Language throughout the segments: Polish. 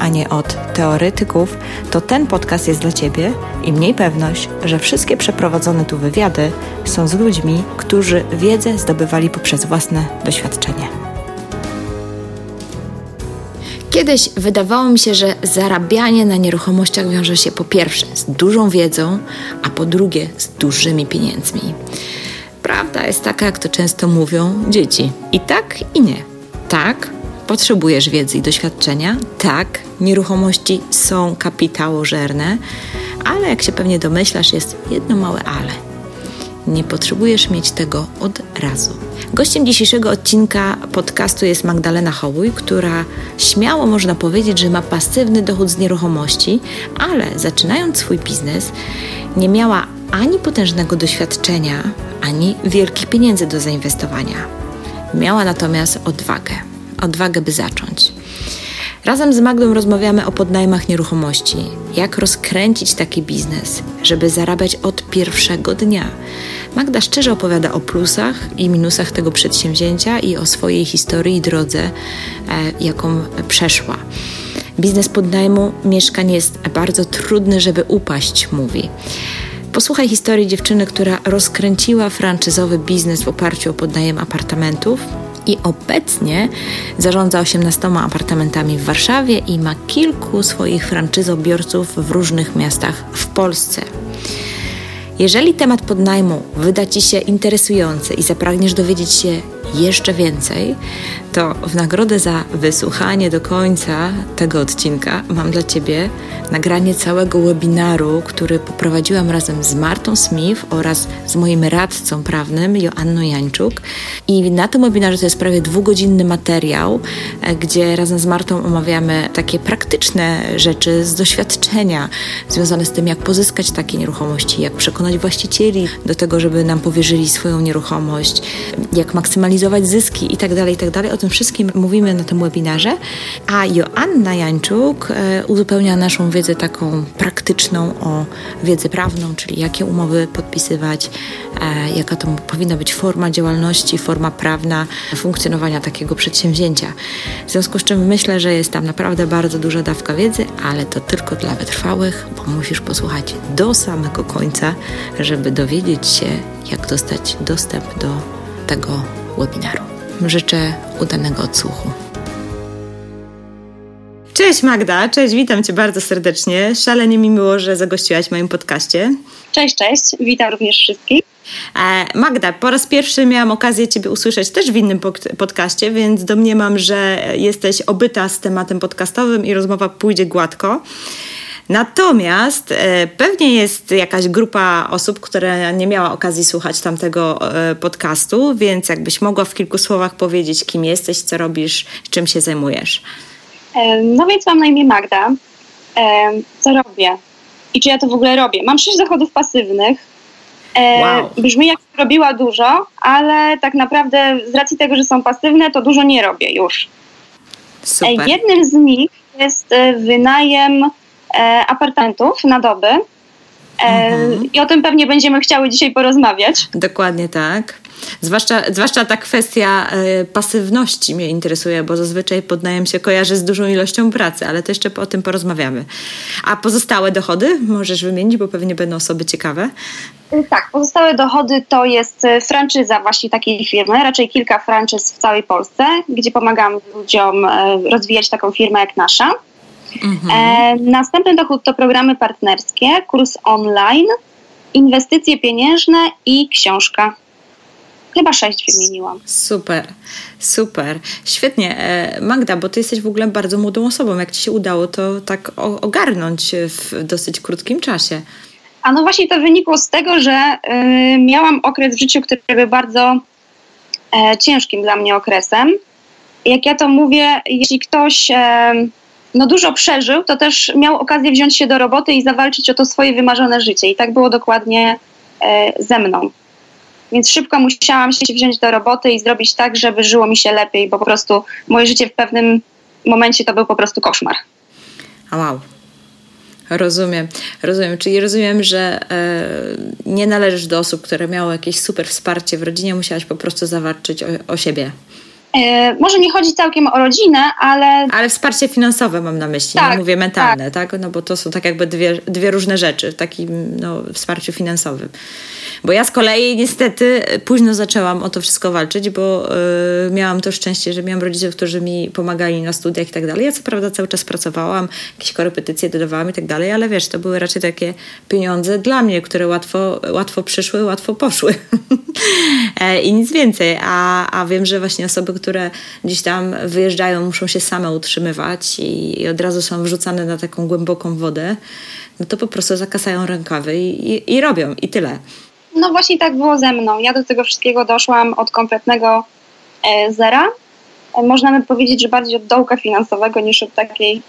a nie od teoretyków, to ten podcast jest dla Ciebie i mniej pewność, że wszystkie przeprowadzone tu wywiady są z ludźmi, którzy wiedzę zdobywali poprzez własne doświadczenie. Kiedyś wydawało mi się, że zarabianie na nieruchomościach wiąże się po pierwsze z dużą wiedzą, a po drugie z dużymi pieniędzmi. Prawda jest taka, jak to często mówią dzieci. I tak, i nie. Tak, potrzebujesz wiedzy i doświadczenia. Tak, nieruchomości są kapitałożerne, ale jak się pewnie domyślasz, jest jedno małe ale. Nie potrzebujesz mieć tego od razu. Gościem dzisiejszego odcinka podcastu jest Magdalena Hołuj, która śmiało można powiedzieć, że ma pasywny dochód z nieruchomości, ale zaczynając swój biznes, nie miała ani potężnego doświadczenia, ani wielkich pieniędzy do zainwestowania. Miała natomiast odwagę odwagę, by zacząć. Razem z Magdą rozmawiamy o podnajmach nieruchomości, jak rozkręcić taki biznes, żeby zarabiać od pierwszego dnia. Magda szczerze opowiada o plusach i minusach tego przedsięwzięcia i o swojej historii i drodze, e, jaką przeszła. Biznes podnajmu mieszkań jest bardzo trudny, żeby upaść, mówi. Posłuchaj historii dziewczyny, która rozkręciła franczyzowy biznes w oparciu o podnajem apartamentów i obecnie zarządza 18 apartamentami w Warszawie i ma kilku swoich franczyzobiorców w różnych miastach w Polsce. Jeżeli temat podnajmu wyda Ci się interesujący i zapragniesz dowiedzieć się jeszcze więcej, to w nagrodę za wysłuchanie do końca tego odcinka mam dla Ciebie nagranie całego webinaru, który poprowadziłam razem z Martą Smith oraz z moim radcą prawnym Joanną Jańczuk. I na tym webinarze to jest prawie dwugodzinny materiał, e, gdzie razem z Martą omawiamy takie praktyczne rzeczy z doświadczenia związane z tym, jak pozyskać takie nieruchomości, jak przekonać właścicieli do tego, żeby nam powierzyli swoją nieruchomość, jak maksymalizować zyski itd., tak itd. Tak o tym wszystkim mówimy na tym webinarze. A Joanna Jańczuk e, uzupełnia naszą wiedzę taką praktyczną o wiedzę prawną, czyli jakie umowy podpisywać, e, jaka to powinna być forma działalności, forma prawna funkcjonowania takiego przedsięwzięcia. W związku z czym myślę, że jest tam naprawdę bardzo duża dawka wiedzy, ale to tylko dla wytrwałych, bo musisz posłuchać do samego końca, żeby dowiedzieć się, jak dostać dostęp do tego webinaru. Życzę udanego odsłuchu. Cześć Magda, cześć, witam Cię bardzo serdecznie. Szalenie mi miło, że zagościłaś w moim podcaście. Cześć, cześć, witam również wszystkich. E, Magda, po raz pierwszy miałam okazję Ciebie usłyszeć też w innym podcaście, więc domniemam, że jesteś obyta z tematem podcastowym i rozmowa pójdzie gładko. Natomiast e, pewnie jest jakaś grupa osób, która nie miała okazji słuchać tamtego e, podcastu, więc jakbyś mogła w kilku słowach powiedzieć, kim jesteś, co robisz, czym się zajmujesz. E, no więc mam na imię Magda. Co robię? I czy ja to w ogóle robię? Mam sześć dochodów pasywnych. Wow. Brzmi jak robiła dużo, ale tak naprawdę z racji tego, że są pasywne, to dużo nie robię już. Super. Jednym z nich jest wynajem apartamentów na doby. E, mhm. I o tym pewnie będziemy chciały dzisiaj porozmawiać. Dokładnie tak. Zwłaszcza, zwłaszcza ta kwestia y, pasywności mnie interesuje, bo zazwyczaj podnajem się kojarzy z dużą ilością pracy, ale to jeszcze o tym porozmawiamy. A pozostałe dochody możesz wymienić, bo pewnie będą osoby ciekawe. Tak, pozostałe dochody to jest franczyza właśnie takiej firmy, raczej kilka franczyz w całej Polsce, gdzie pomagam ludziom rozwijać taką firmę jak nasza. Mhm. E, następny dochód to programy partnerskie, kurs online, inwestycje pieniężne i książka. Chyba sześć wymieniłam. Super, super. Świetnie. E, Magda, bo ty jesteś w ogóle bardzo młodą osobą. Jak ci się udało to tak ogarnąć w dosyć krótkim czasie? A no właśnie to wynikło z tego, że y, miałam okres w życiu, który był bardzo e, ciężkim dla mnie okresem. Jak ja to mówię, jeśli ktoś e, no dużo przeżył, to też miał okazję wziąć się do roboty i zawalczyć o to swoje wymarzone życie. I tak było dokładnie e, ze mną. więc szybko musiałam się wziąć do roboty i zrobić tak, żeby żyło mi się lepiej, bo po prostu moje życie w pewnym momencie to był po prostu koszmar. Wow. Rozumiem, rozumiem. Czyli rozumiem, że e, nie należysz do osób, które miały jakieś super wsparcie w rodzinie, musiałaś po prostu zawalczyć o, o siebie. E, może nie chodzi całkiem o rodzinę, ale. Ale wsparcie finansowe mam na myśli, tak, nie mówię mentalne, tak. tak. No bo to są tak jakby dwie, dwie różne rzeczy w takim no, wsparciu finansowym. Bo ja z kolei niestety późno zaczęłam o to wszystko walczyć, bo y, miałam to szczęście, że miałam rodziców, którzy mi pomagali na studiach i tak dalej. Ja co prawda cały czas pracowałam, jakieś korepetycje dodawałam i tak dalej, ale wiesz, to były raczej takie pieniądze dla mnie, które łatwo, łatwo przyszły, łatwo poszły. E, I nic więcej. A, a wiem, że właśnie osoby, które gdzieś tam wyjeżdżają, muszą się same utrzymywać i, i od razu są wrzucane na taką głęboką wodę, no to po prostu zakasają rękawy i, i, i robią i tyle. No właśnie tak było ze mną. Ja do tego wszystkiego doszłam od kompletnego e, zera. E, można by powiedzieć, że bardziej od dołka finansowego niż od takiej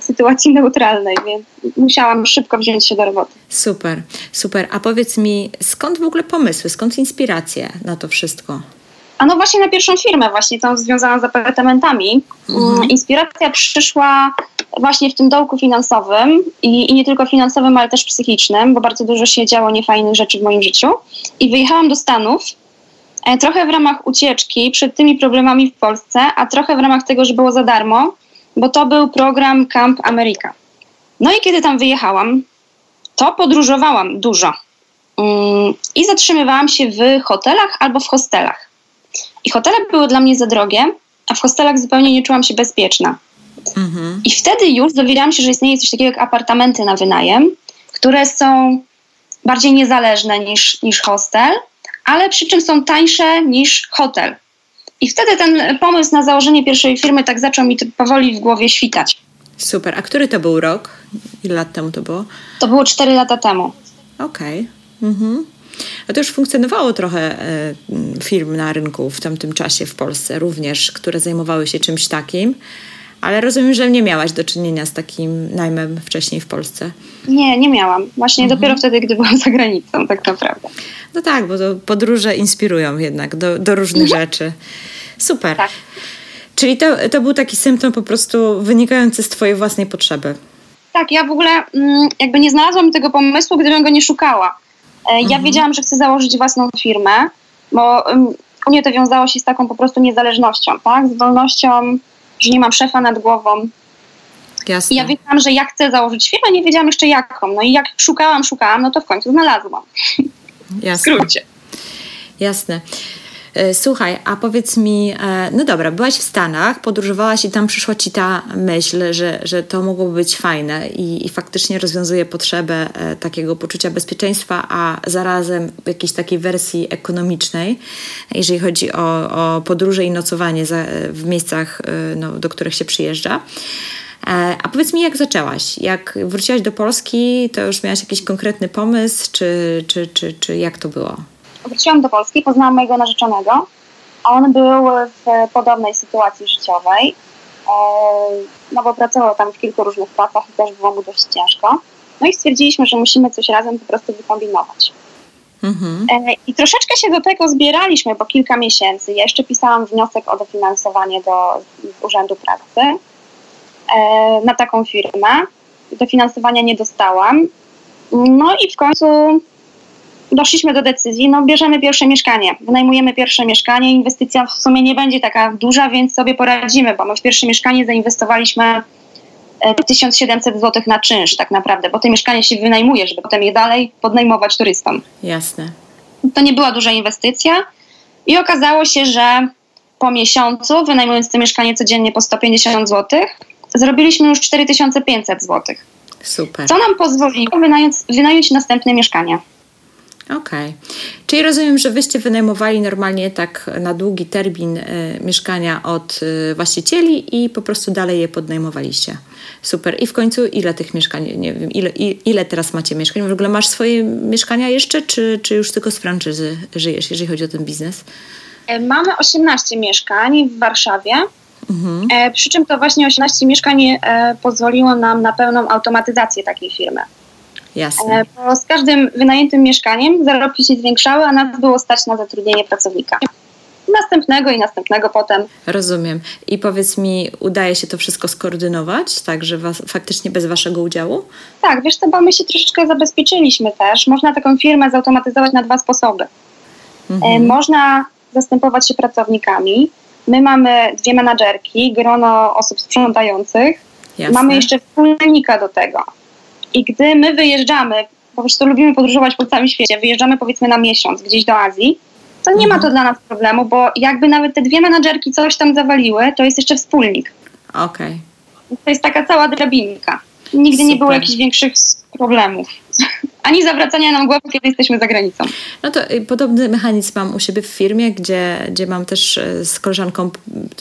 sytuacji neutralnej, więc musiałam szybko wziąć się do roboty. Super, super. A powiedz mi, skąd w ogóle pomysły, skąd inspiracje na to wszystko? A no właśnie na pierwszą firmę, właśnie tą związaną z apartamentami. Mhm. Mm, inspiracja przyszła właśnie w tym dołku finansowym i, i, nie tylko finansowym, ale też psychicznym, bo bardzo dużo się działo niefajnych rzeczy w moim życiu. I wyjechałam do Stanów, e, trochę w ramach ucieczki przed tymi problemami w Polsce, a trochę w ramach tego, że było za darmo, bo to był program Camp America. No i kiedy tam wyjechałam, to podróżowałam dużo. Mm, I zatrzymywałam się w hotelach albo w hostelach. I hotele były dla mnie za drogie, a w hostelach zupełnie nie czułam się bezpieczna. Mhm. I wtedy już dowiedziałam się, że istnieje coś takiego jak apartamenty na wynajem, które są bardziej niezależne niż, niż hostel, ale przy czym są tańsze niż hotel. I wtedy ten pomysł na założenie pierwszej firmy tak zaczął mi powoli w głowie świtać. Super. A który to był rok? Ile lat temu to było? To było 4 lata temu. Okej. Okay. Mhm. A to już funkcjonowało trochę e, firm na rynku w tamtym czasie w Polsce również, które zajmowały się czymś takim. Ale rozumiem, że nie miałaś do czynienia z takim najmem wcześniej w Polsce. Nie, nie miałam. Właśnie mhm. dopiero wtedy, gdy byłam za granicą, tak naprawdę. No tak, bo to podróże inspirują jednak do, do różnych mhm. rzeczy. Super. Tak. Czyli to, to był taki symptom po prostu wynikający z Twojej własnej potrzeby. Tak, ja w ogóle mm, jakby nie znalazłam tego pomysłu, gdybym go nie szukała. E, ja mhm. wiedziałam, że chcę założyć własną firmę, bo u mnie to wiązało się z taką po prostu niezależnością, tak? Z wolnością że nie mam szefa nad głową. Jasne. I ja wiedziałam, że ja chcę założyć firmę, nie wiedziałam jeszcze jaką. No i jak szukałam, szukałam, no to w końcu znalazłam. Jasne. W skrócie. Jasne. E, słuchaj, a powiedz mi, e, no dobra, byłaś w Stanach, podróżowałaś i tam przyszła ci ta myśl, że, że to mogłoby być fajne i, i faktycznie rozwiązuje potrzebę e, takiego poczucia bezpieczeństwa, a zarazem jakiejś takiej wersji ekonomicznej, jeżeli chodzi o, o podróże i nocowanie za, w miejscach, no, do których się przyjeżdża. A powiedz mi, jak zaczęłaś? Jak wróciłaś do Polski, to już miałaś jakiś konkretny pomysł, czy, czy, czy, czy jak to było? Wróciłam do Polski, poznałam mojego narzeczonego. On był w podobnej sytuacji życiowej, e, no bo pracował tam w kilku różnych pracach i też było mu dość ciężko. No i stwierdziliśmy, że musimy coś razem po prostu wykombinować. Mhm. E, I troszeczkę się do tego zbieraliśmy po kilka miesięcy. Ja jeszcze pisałam wniosek o dofinansowanie do Urzędu Pracy e, na taką firmę. Dofinansowania nie dostałam. No i w końcu doszliśmy do decyzji, no bierzemy pierwsze mieszkanie, wynajmujemy pierwsze mieszkanie, inwestycja w sumie nie będzie taka duża, więc sobie poradzimy, bo my w pierwsze mieszkanie zainwestowaliśmy 1700 e, zł na czynsz tak naprawdę, bo to mieszkanie się wynajmuje, żeby potem je dalej podnajmować turystom. Jasne. To nie była duża inwestycja i okazało się, że po miesiącu, wynajmując to mieszkanie codziennie po 150 zł, zrobiliśmy już 4500 zł. Super. Co nam pozwoliło wynająć, wynająć następne mieszkanie. Okej. Okay. Czyli rozumiem, że wyście wynajmowali normalnie tak na długi termin y, mieszkania od y, właścicieli i po prostu dalej je podnajmowaliście. Super. I w końcu ile tych mieszkań, nie wiem, ile, ile teraz macie mieszkań? W ogóle masz swoje mieszkania jeszcze, czy, czy już tylko z franczyzy żyjesz, jeżeli chodzi o ten biznes? E, mamy 18 mieszkań w Warszawie. Mhm. E, przy czym to właśnie 18 mieszkań e, pozwoliło nam na pełną automatyzację takiej firmy. Jasne. E, bo z każdym wynajętym mieszkaniem zarobki się zwiększały, a nas było stać na zatrudnienie pracownika następnego i następnego potem. Rozumiem. I powiedz mi, udaje się to wszystko skoordynować, tak, że was, faktycznie bez waszego udziału? Tak, wiesz co, bo my się troszeczkę zabezpieczyliśmy też. Można taką firmę zautomatyzować na dwa sposoby. Mhm. E, można zastępować się pracownikami. My mamy dwie menadżerki, grono osób sprzątających. Jasne. Mamy jeszcze wspólnika do tego. I gdy my wyjeżdżamy, po prostu lubimy podróżować po całym świecie, wyjeżdżamy powiedzmy na miesiąc gdzieś do Azji, to nie mhm. ma to dla nas problemu, bo jakby nawet te dwie menadżerki coś tam zawaliły, to jest jeszcze wspólnik. Okej. Okay. To jest taka cała drabinka. Nigdy Super. nie było jakichś większych problemów ani zawracania nam głowy, kiedy jesteśmy za granicą. No to y, podobny mechanizm mam u siebie w firmie, gdzie, gdzie mam też y, z koleżanką,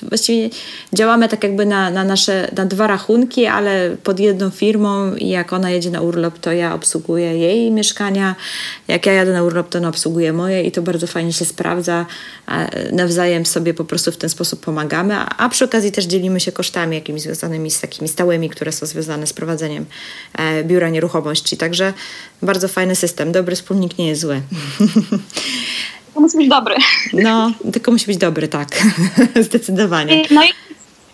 właściwie działamy tak jakby na, na nasze, na dwa rachunki, ale pod jedną firmą i jak ona jedzie na urlop, to ja obsługuję jej mieszkania, jak ja jadę na urlop, to ona obsługuje moje i to bardzo fajnie się sprawdza. Nawzajem sobie po prostu w ten sposób pomagamy, a, a przy okazji też dzielimy się kosztami jakimiś związanymi z takimi stałymi, które są związane z prowadzeniem e, biura nieruchomości. Także bardzo fajny system. Dobry wspólnik nie jest zły. To musi być dobry. No, tylko musi być dobry, tak. Zdecydowanie. No i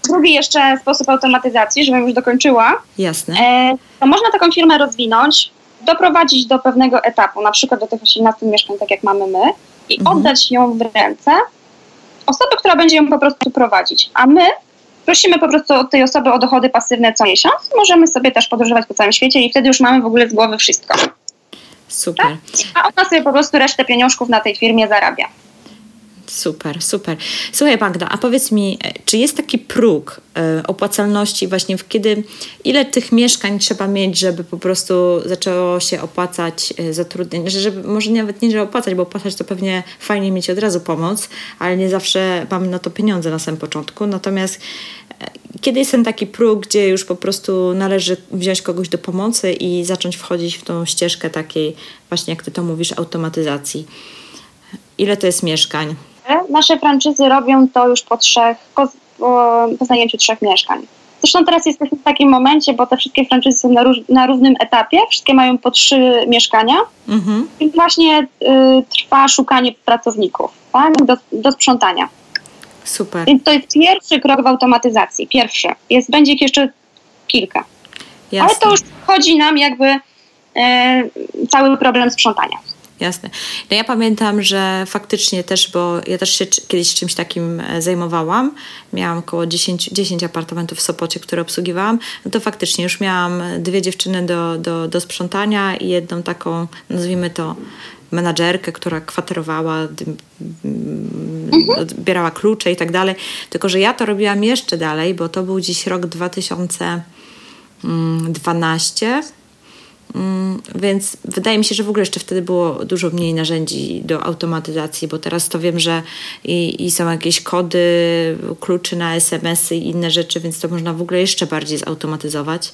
drugi jeszcze sposób automatyzacji, żebym już dokończyła. Jasne. E, to można taką firmę rozwinąć, doprowadzić do pewnego etapu, na przykład do tych 18 mieszkań, tak jak mamy my, i mhm. oddać ją w ręce osoby, która będzie ją po prostu prowadzić. A my prosimy po prostu od tej osoby o dochody pasywne co miesiąc. Możemy sobie też podróżować po całym świecie i wtedy już mamy w ogóle z głowy wszystko. Super. Tak? A ona sobie po prostu resztę pieniążków na tej firmie zarabia. Super, super. Słuchaj Magda, a powiedz mi, e, czy jest taki próg y, opłacalności właśnie, w kiedy, ile tych mieszkań trzeba mieć, żeby po prostu zaczęło się opłacać y, zatrudnienie, żeby, może nawet nie, że opłacać, bo opłacać to pewnie fajnie mieć od razu pomoc, ale nie zawsze mamy na to pieniądze na samym początku, natomiast kiedy jest ten taki próg, gdzie już po prostu należy wziąć kogoś do pomocy i zacząć wchodzić w tą ścieżkę takiej, właśnie jak ty to mówisz, automatyzacji? Ile to jest mieszkań? Nasze franczyzy robią to już po trzech, po, po zajęciu trzech mieszkań. Zresztą teraz jesteśmy w takim momencie, bo te wszystkie franczyzy są na, róż, na równym etapie, wszystkie mają po trzy mieszkania mhm. i właśnie y, trwa szukanie pracowników tak, do, do sprzątania. Super. Więc to jest pierwszy krok w automatyzacji. Pierwszy. Jest, będzie ich jeszcze kilka. Jasne. Ale to już wchodzi nam jakby e, cały problem sprzątania. Jasne. No ja pamiętam, że faktycznie też, bo ja też się kiedyś czymś takim e, zajmowałam. Miałam około 10, 10 apartamentów w Sopocie, które obsługiwałam. No to faktycznie już miałam dwie dziewczyny do, do, do sprzątania i jedną taką, nazwijmy to, menadżerkę, która kwaterowała, mhm. odbierała klucze i tak dalej. Tylko, że ja to robiłam jeszcze dalej, bo to był dziś rok 2012 Mm, więc wydaje mi się, że w ogóle jeszcze wtedy było dużo mniej narzędzi do automatyzacji, bo teraz to wiem, że i, i są jakieś kody, kluczy na SMS-y i inne rzeczy, więc to można w ogóle jeszcze bardziej zautomatyzować.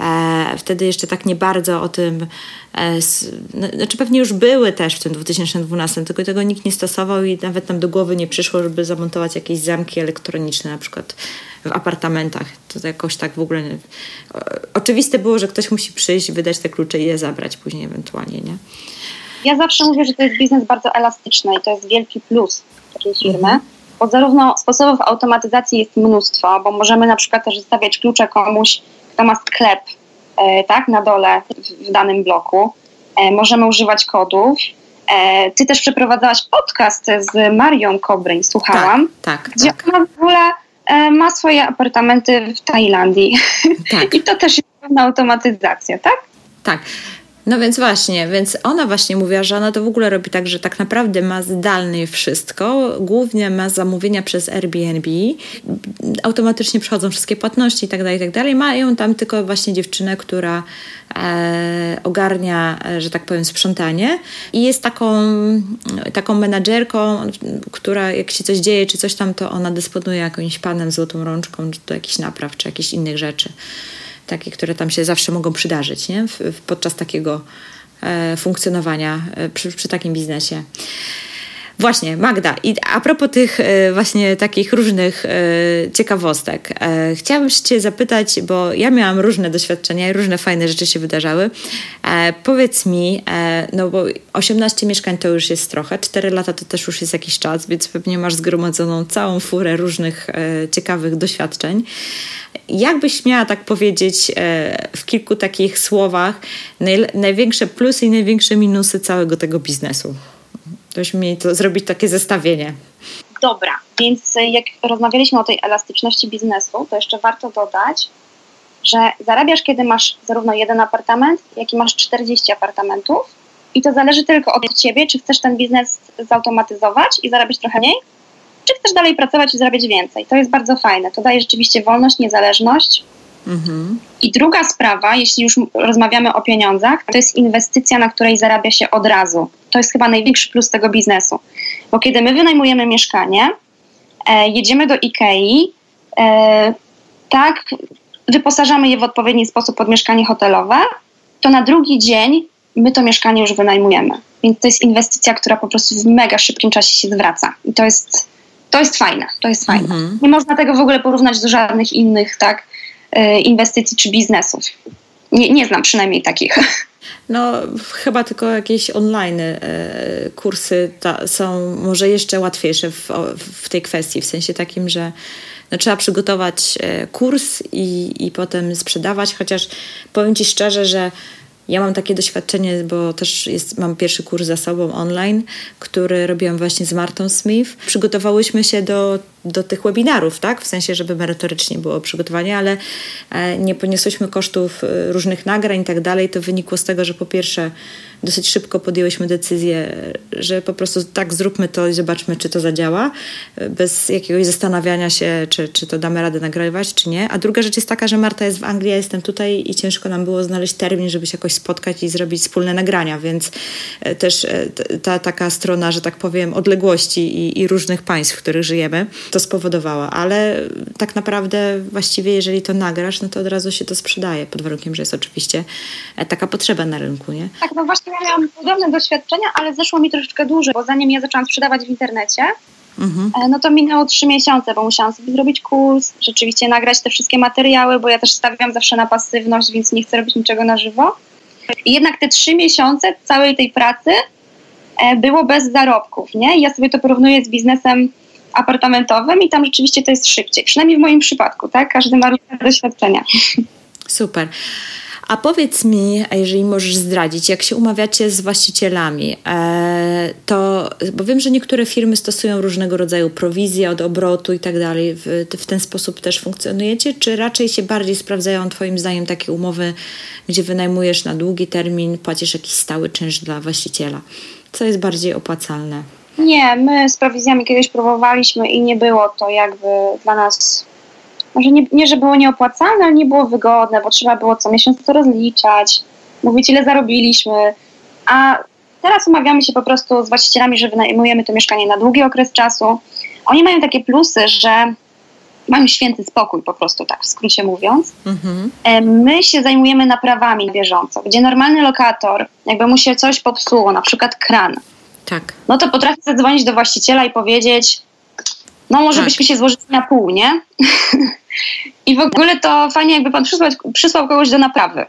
E, wtedy jeszcze tak nie bardzo o tym, e, no, znaczy pewnie już były też w tym 2012, tylko tego nikt nie stosował i nawet nam do głowy nie przyszło, żeby zamontować jakieś zamki elektroniczne na przykład w apartamentach. To jakoś tak w ogóle. Oczywiste było, że ktoś musi przyjść, wydać te klucze i je zabrać później ewentualnie, nie? Ja zawsze mówię, że to jest biznes bardzo elastyczny i to jest wielki plus takiej firmy. Mhm. Bo zarówno sposobów automatyzacji jest mnóstwo, bo możemy na przykład też zostawiać klucze komuś, kto ma sklep e, tak, na dole w, danym bloku. E, możemy używać kodów. E, ty też przeprowadzałaś podcast z Marią Kobryń, słuchałam. Tak, tak. Gdzie tak. ona w ogóle ma swoje apartamenty w Tajlandii. Tak. I to też jest pewna automatyzacja, tak? Tak. No więc właśnie, więc ona właśnie mówiła, że ona to w ogóle robi tak, że tak naprawdę ma zdalnie wszystko, głównie ma zamówienia przez Airbnb, automatycznie przychodzą wszystkie płatności i tak dalej, i tak. Mają tam tylko właśnie dziewczynę, która e, ogarnia, e, że tak powiem, sprzątanie i jest taką, taką menadżerką, która jak się coś dzieje, czy coś tam, to ona dysponuje jakimś panem, złotą rączką, czy to jakiś napraw, czy jakieś innych rzeczy takie, które tam się zawsze mogą przydarzyć nie? W, podczas takiego e, funkcjonowania e, przy, przy takim biznesie. Właśnie, Magda, i a propos tych e, właśnie takich różnych e, ciekawostek, e, chciałabym Cię zapytać, bo ja miałam różne doświadczenia i różne fajne rzeczy się wydarzały. Powiedz mi, no bo 18 mieszkań to już jest trochę, 4 lata to też już jest jakiś czas, więc pewnie masz zgromadzoną całą furę różnych ciekawych doświadczeń. Jakbyś miała tak powiedzieć w kilku takich słowach największe plusy i największe minusy całego tego biznesu? Byśmy mieli to zrobić takie zestawienie. Dobra, więc e, jak rozmawialiśmy o tej elastyczności biznesu, to jeszcze warto dodać, że zarabiasz, kiedy masz zarówno jeden apartament, jak i masz 40 apartamentów. I to zależy tylko od ciebie, czy chcesz ten biznes zautomatyzować i zarabiać trochę mniej, czy chcesz dalej pracować i zarabiać więcej. To jest bardzo fajne. To daje rzeczywiście wolność, niezależność. Mhm. I druga sprawa, jeśli już rozmawiamy o pieniądzach, to jest inwestycja, na której zarabia się od razu. To jest chyba największy plus tego biznesu. Bo kiedy my wynajmujemy mieszkanie, e, jedziemy do Ikei, e, tak, wyposażamy je w odpowiedni sposób pod mieszkanie hotelowe, to na drugi dzień my to mieszkanie już wynajmujemy. Więc to jest inwestycja, która po prostu w mega szybkim czasie się zwraca. I to jest, to jest fajne. To jest fajne. Mhm. Nie można tego w ogóle porównać do żadnych innych, tak, e, inwestycji czy biznesów. Nie, nie znam przynajmniej takich. No, chyba tylko jakieś online e, kursy ta, są może jeszcze łatwiejsze w, w tej kwestii, w sensie takim, że no, trzeba przygotować e, kurs i, i potem sprzedawać, chociaż powiem Ci szczerze, że ja mam takie doświadczenie, bo też jest, mam pierwszy kurs za sobą online, który robiłam właśnie z Martą Smith. Przygotowałyśmy się do do tych webinarów, tak? W sensie, żeby merytorycznie było przygotowanie, ale e, nie poniosłyśmy kosztów e, różnych nagrań i tak dalej. To wynikło z tego, że po pierwsze dosyć szybko podjęłyśmy decyzję, że po prostu tak zróbmy to i zobaczmy, czy to zadziała, e, bez jakiegoś zastanawiania się, czy, czy to damy radę nagrywać, czy nie. A druga rzecz jest taka, że Marta jest w Anglii, ja jestem tutaj i ciężko nam było znaleźć termin, żeby się jakoś spotkać i zrobić wspólne nagrania, więc też ta taka strona, że tak powiem, odległości i, i różnych państw, w których żyjemy, to spowodowała, ale tak naprawdę właściwie jeżeli to nagrasz, no to od razu się to sprzedaje, pod warunkiem, że jest oczywiście e, taka potrzeba na rynku, nie? Tak, no właśnie ja miałam podobne doświadczenia, ale zeszło mi troszeczkę dłużej, bo zanim ja zaczęłam sprzedawać w internecie, Mhm. E, no to minęło trzy miesiące, bo musiałam sobie zrobić kurs, rzeczywiście nagrać te wszystkie materiały, bo ja też stawiam zawsze na pasywność, więc nie chcę robić niczego na żywo. I jednak te trzy miesiące całej tej pracy e, było bez zarobków, nie? I ja sobie to porównuję z biznesem apartamentowym i tam rzeczywiście to jest szybciej. Przynajmniej w moim przypadku, tak? Każdy ma różne doświadczenia. Super. A powiedz mi, jeżeli możesz zdradzić, jak się umawiacie z właścicielami, e, to, bo wiem, że niektóre firmy stosują różnego rodzaju prowizje od obrotu i tak dalej. W ten sposób też funkcjonujecie, czy raczej się bardziej sprawdzają Twoim zdaniem takie umowy, gdzie wynajmujesz na długi termin, płacisz jakiś stały czynsz dla właściciela? Co jest bardziej opłacalne? Nie, my z prowizjami kiedyś próbowaliśmy i nie było to jakby dla nas, może nie, nie że było nieopłacalne, ale nie było wygodne, bo trzeba było co miesiąc to rozliczać, mówić ile zarobiliśmy, a teraz umawiamy się po prostu z właścicielami, że wynajmujemy to mieszkanie na długi okres czasu. Oni mają takie plusy, że mają święty spokój, po prostu tak w skrócie mówiąc. Mhm. E, my się zajmujemy naprawami na bieżąco, gdzie normalny lokator, jakby mu się coś popsuło, na przykład kran, tak. No to potrafię zadzwonić do właściciela i powiedzieć, no może tak. byśmy się złożyli na pół, nie? I w ogóle to fajnie, jakby pan przysłał, przysłał kogoś do naprawy.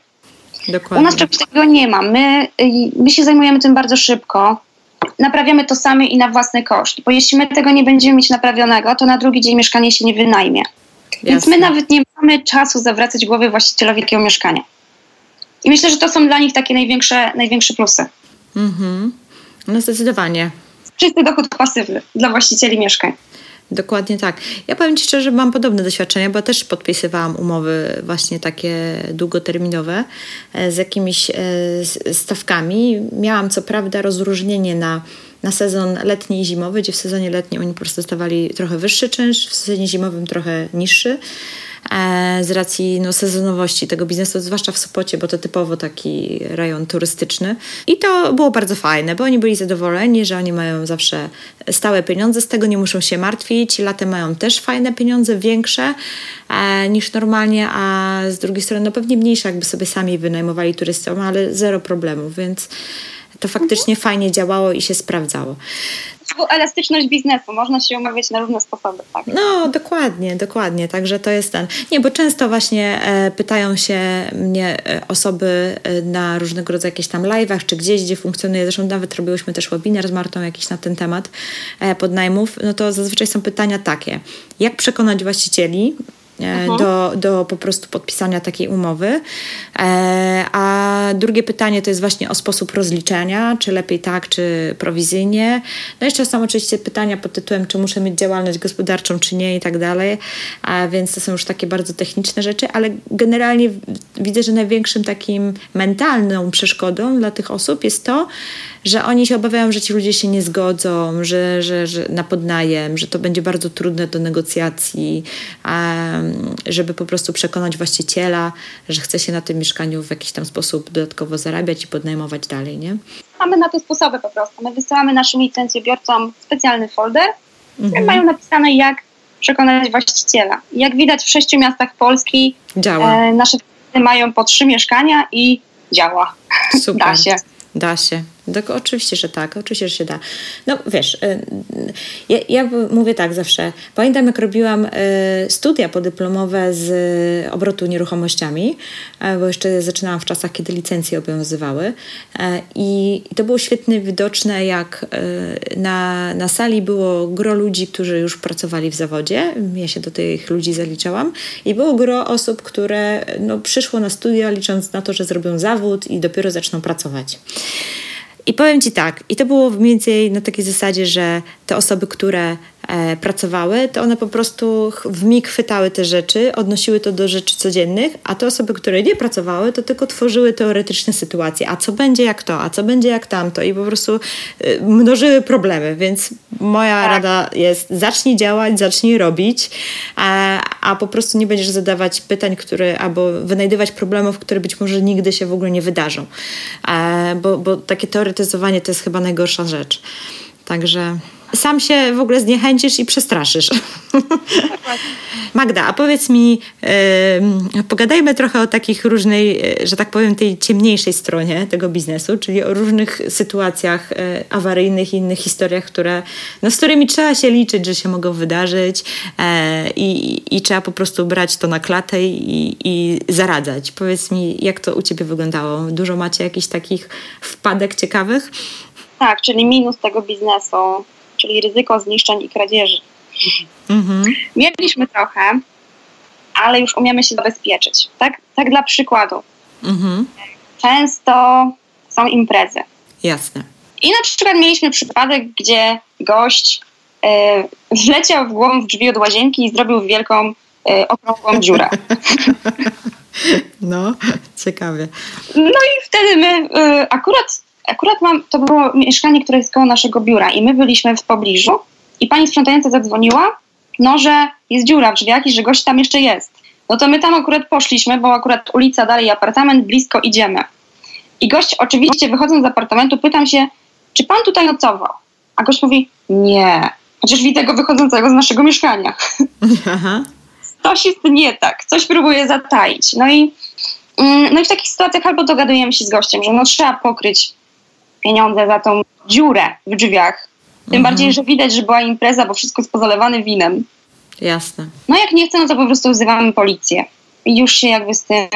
Dokładnie. U nas czegoś takiego nie ma. My, my się zajmujemy tym bardzo szybko. Naprawiamy to sami i na własny koszt. Bo jeśli my tego nie będziemy mieć naprawionego, to na drugi dzień mieszkanie się nie wynajmie. Jasne. Więc my nawet nie mamy czasu zawracać głowy właścicielowi takiego mieszkania. I myślę, że to są dla nich takie największe, największe plusy. Mhm. No zdecydowanie. Czysty dochód pasywny dla właścicieli mieszkań. Dokładnie tak. Ja powiem Ci szczerze, że mam podobne doświadczenia, bo też podpisywałam umowy właśnie takie długoterminowe e, z jakimiś e, stawkami. Miałam co prawda rozróżnienie na, na sezon letni i zimowy, gdzie w sezonie letnim oni po prostu dostawali trochę wyższy czynsz, w sezonie zimowym trochę niższy. E, z racji no, sezonowości tego biznesu, zwłaszcza w Sopocie, bo to typowo taki rejon turystyczny. I to było bardzo fajne, bo oni byli zadowoleni, że oni mają zawsze stałe pieniądze, z tego nie muszą się martwić. Latem mają też fajne pieniądze, większe e, niż normalnie, a z drugiej strony no pewnie mniejsze, jakby sobie sami wynajmowali turystom, ale zero problemów, więc to faktycznie fajnie działało i się sprawdzało. Elastyczność biznesu, można się umawiać na różne sposoby. Tak? No, dokładnie, dokładnie. Także to jest ten. Nie, bo często właśnie e, pytają się mnie e, osoby e, na różnego rodzaju jakieś tam live'ach, czy gdzieś, gdzie funkcjonuje, zresztą nawet robiłyśmy też webinar z Martą jakiś na ten temat e, podnajmów, no to zazwyczaj są pytania takie, jak przekonać właścicieli, E, do, do po prostu podpisania takiej umowy. E, a drugie pytanie to jest właśnie o sposób rozliczenia, czy lepiej tak, czy prowizyjnie. No jeszcze są oczywiście pytania pod tytułem, czy muszę mieć działalność gospodarczą, czy nie i tak dalej. A więc to są już takie bardzo techniczne rzeczy, ale generalnie widzę, że największym takim mentalną przeszkodą dla tych osób jest to, że oni się obawiają, że ci ludzie się nie zgodzą, że, że, że na podnajem, że to będzie bardzo trudne do negocjacji, żeby po prostu przekonać właściciela, że chce się na tym mieszkaniu w jakiś tam sposób dodatkowo zarabiać i podnajmować dalej, nie? Mamy na to sposoby po prostu. My wysyłamy naszym licencjobiorcom specjalny folder, w którym mhm. mają napisane jak przekonać właściciela. Jak widać w sześciu miastach Polski działa. E, nasze mają po trzy mieszkania i działa. Super. Da się. Da się. Tak, oczywiście, że tak, oczywiście, że się da. No wiesz, y, ja, ja, mówię tak zawsze. Pamiętam, jak robiłam y, studia podyplomowe z obrotu nieruchomościami, e, bo jeszcze zaczynałam w czasach, kiedy licencje obowiązywały. E, I, to było świetnie widoczne, jak y, na, na sali było gro ludzi, którzy już pracowali w zawodzie. Ja się do tych ludzi zaliczałam. I było gro osób, które no, przyszło na studia, licząc na to, że zrobią zawód i dopiero zaczną pracować. I powiem Ci tak, i to było mniej więcej na takiej zasadzie, że te osoby, które pracowały, to one po prostu w mig chwytały te rzeczy, odnosiły to do rzeczy codziennych, a te osoby, które nie pracowały, to tylko tworzyły teoretyczne sytuacje. A co będzie jak to, a co będzie jak tamto i po prostu e, mnożyły problemy. Więc moja tak. rada jest zacznij działać, zacznij robić, a, a po prostu nie będziesz zadawać pytań, które albo wynajdywać problemów, które być może nigdy się w ogóle nie wydarzą. E, bo, bo takie teoretyzowanie to jest chyba najgorsza rzecz. Także sam się w ogóle zniechęcisz i przestraszysz. Magda, a powiedz mi, yy, pogadajmy trochę o takich różnej, e, że tak powiem, tej ciemniejszej stronie tego biznesu, czyli o różnych sytuacjach yy, awaryjnych i innych historiach, które, no, z którymi trzeba się liczyć, że się mogą wydarzyć yy, i, i trzeba po prostu brać to na klatę i, i zaradzać. Powiedz mi, jak to u Ciebie wyglądało? Dużo macie jakichś takich wpadek ciekawych? Tak, czyli minus tego biznesu czyli ryzyko zniszczeń i kradzieży. Mhm. Mieliśmy trochę, ale już umiemy się zabezpieczyć. Tak, tak dla przykładu. Mhm. Często są imprezy. Jasne. I na przykład mieliśmy przypadek, gdzie gość y, wleciał w głowę w drzwi od łazienki i zrobił wielką, y, okrągłą dziurę. No, ciekawie. No i wtedy my y, akurat akurat mam, to było mieszkanie, które jest koło naszego biura i my byliśmy w pobliżu i pani sprzątająca zadzwoniła, no, że jest dziura w drzwiach i że gość tam jeszcze jest. No to my tam akurat poszliśmy, bo akurat ulica dalej, apartament, blisko idziemy. I gość oczywiście wychodząc z apartamentu pytam się, czy pan tutaj nocował? A gość mówi, nie, chociaż widzę go wychodzącego z naszego mieszkania. Aha. Coś jest nie tak, coś próbuje zataić. No i, mm, no i w takich sytuacjach albo dogadujemy się z gościem, że no trzeba pokryć pieniądze za tą dziurę w drzwiach. Tym mhm. bardziej, że widać, że była impreza, bo wszystko jest pozalewane winem. Jasne. No jak nie chcę, no to po prostu wzywamy policję. I już się jakby z tym,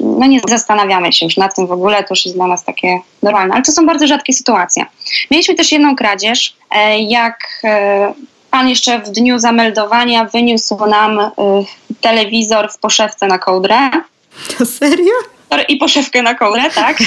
no nie zastanawiamy się już nad tym w ogóle, to już jest dla nas takie normalne. Ale to są bardzo rzadkie sytuacje. Mieliśmy też jedną kradzież, e, jak e, pan jeszcze w dniu zameldowania wyniósł nam e, telewizor w poszewce na kołdrę. To serio? I poszewkę na kołdrę, tak.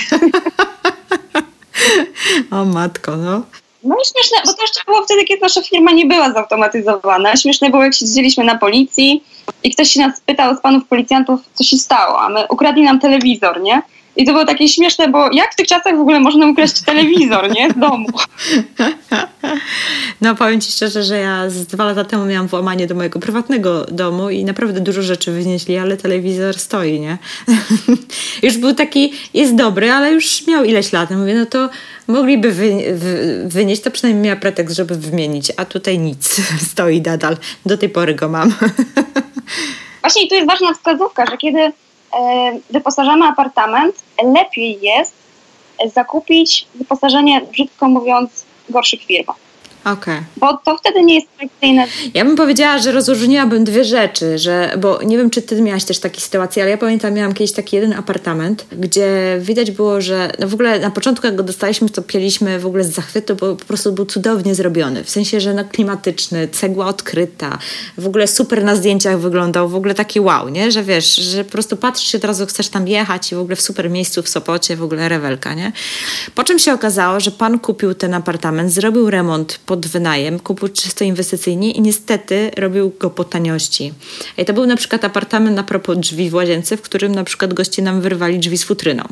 O matko, no. No i śmieszne, bo to jeszcze było wtedy, kiedy nasza firma nie była zautomatyzowana. Śmieszne było, jak siedzieliśmy na policji i ktoś się nas pytał z panów policjantów, co się stało, a my ukradli nam telewizor, nie? I to było takie śmieszne, bo jak w tych czasach w ogóle można ukraść telewizor, nie? Z domu. No powiem Ci szczerze, że ja z dwa lata temu miałam włamanie do mojego prywatnego domu i naprawdę dużo rzeczy wynieśli, ale telewizor stoi, nie? już był taki, jest dobry, ale już miał ileś lat. Mówię, no to mogliby wy, wy, wynieść, to przynajmniej miała pretekst, żeby wymienić, a tutaj nic, stoi nadal. Do tej pory go mam. Właśnie i tu jest ważna wskazówka, że kiedy wyposażamy apartament, lepiej jest zakupić wyposażenie, brzydko mówiąc, gorszych firm. Okay. Bo to wtedy nie jest atrakcyjne. Ja bym powiedziała, że rozróżniłabym dwie rzeczy, że, bo nie wiem, czy ty miałaś też takie sytuacje, ale ja pamiętam, miałam kiedyś taki jeden apartament, gdzie widać było, że no w ogóle na początku, jak go dostaliśmy, to pieliśmy w ogóle z zachwytu, bo po prostu był cudownie zrobiony. W sensie, że no klimatyczny, cegła odkryta, w ogóle super na zdjęciach wyglądał, w ogóle taki wow, nie? Że wiesz, że po prostu patrzysz się od razu, chcesz tam jechać i w ogóle w super miejscu w Sopocie, w ogóle rewelka, nie? Po czym się okazało, że pan kupił ten apartament, zrobił remont pod wynajem, kupił czysto inwestycyjnie i niestety robił go po taniości. I to był na przykład apartament na propos drzwi w łazience, w którym na przykład goście nam wyrwali drzwi z futryną.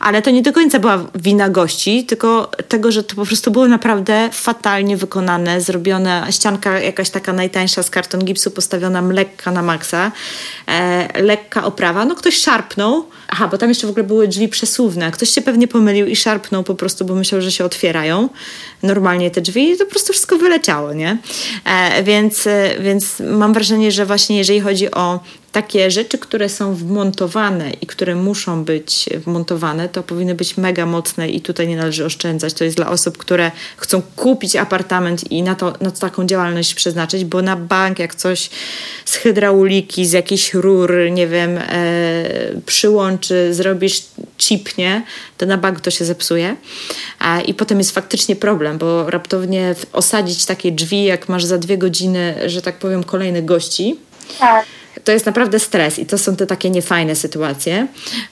Ale to nie do końca była wina gości, tylko tego, że to po prostu było naprawdę fatalnie wykonane, zrobione, ścianka jakaś taka najtańsza z karton gipsu postawiona lekka na maksa, e, lekka oprawa, no ktoś szarpnął, aha, bo tam jeszcze w ogóle były drzwi przesuwne, ktoś się pewnie pomylił i szarpnął po prostu, bo myślał, że się otwierają normalnie te drzwi i to po prostu wszystko wyleciało, nie? E, więc, e, więc mam wrażenie, że właśnie jeżeli chodzi o takie rzeczy, które są wmontowane i które muszą być wmontowane, to powinny być mega mocne i tutaj nie należy oszczędzać. To jest dla osób, które chcą kupić apartament i na, to, na taką działalność przeznaczyć, bo na bank jak coś z hydrauliki, z jakichś rur, nie wiem, e, przyłączy, zrobisz chipnie, to na bank to się zepsuje. E, I potem jest faktycznie problem, bo raptownie osadzić takie drzwi, jak masz za dwie godziny, że tak powiem, kolejnych gości. Tak to jest naprawdę stres i to są te takie niefajne sytuacje.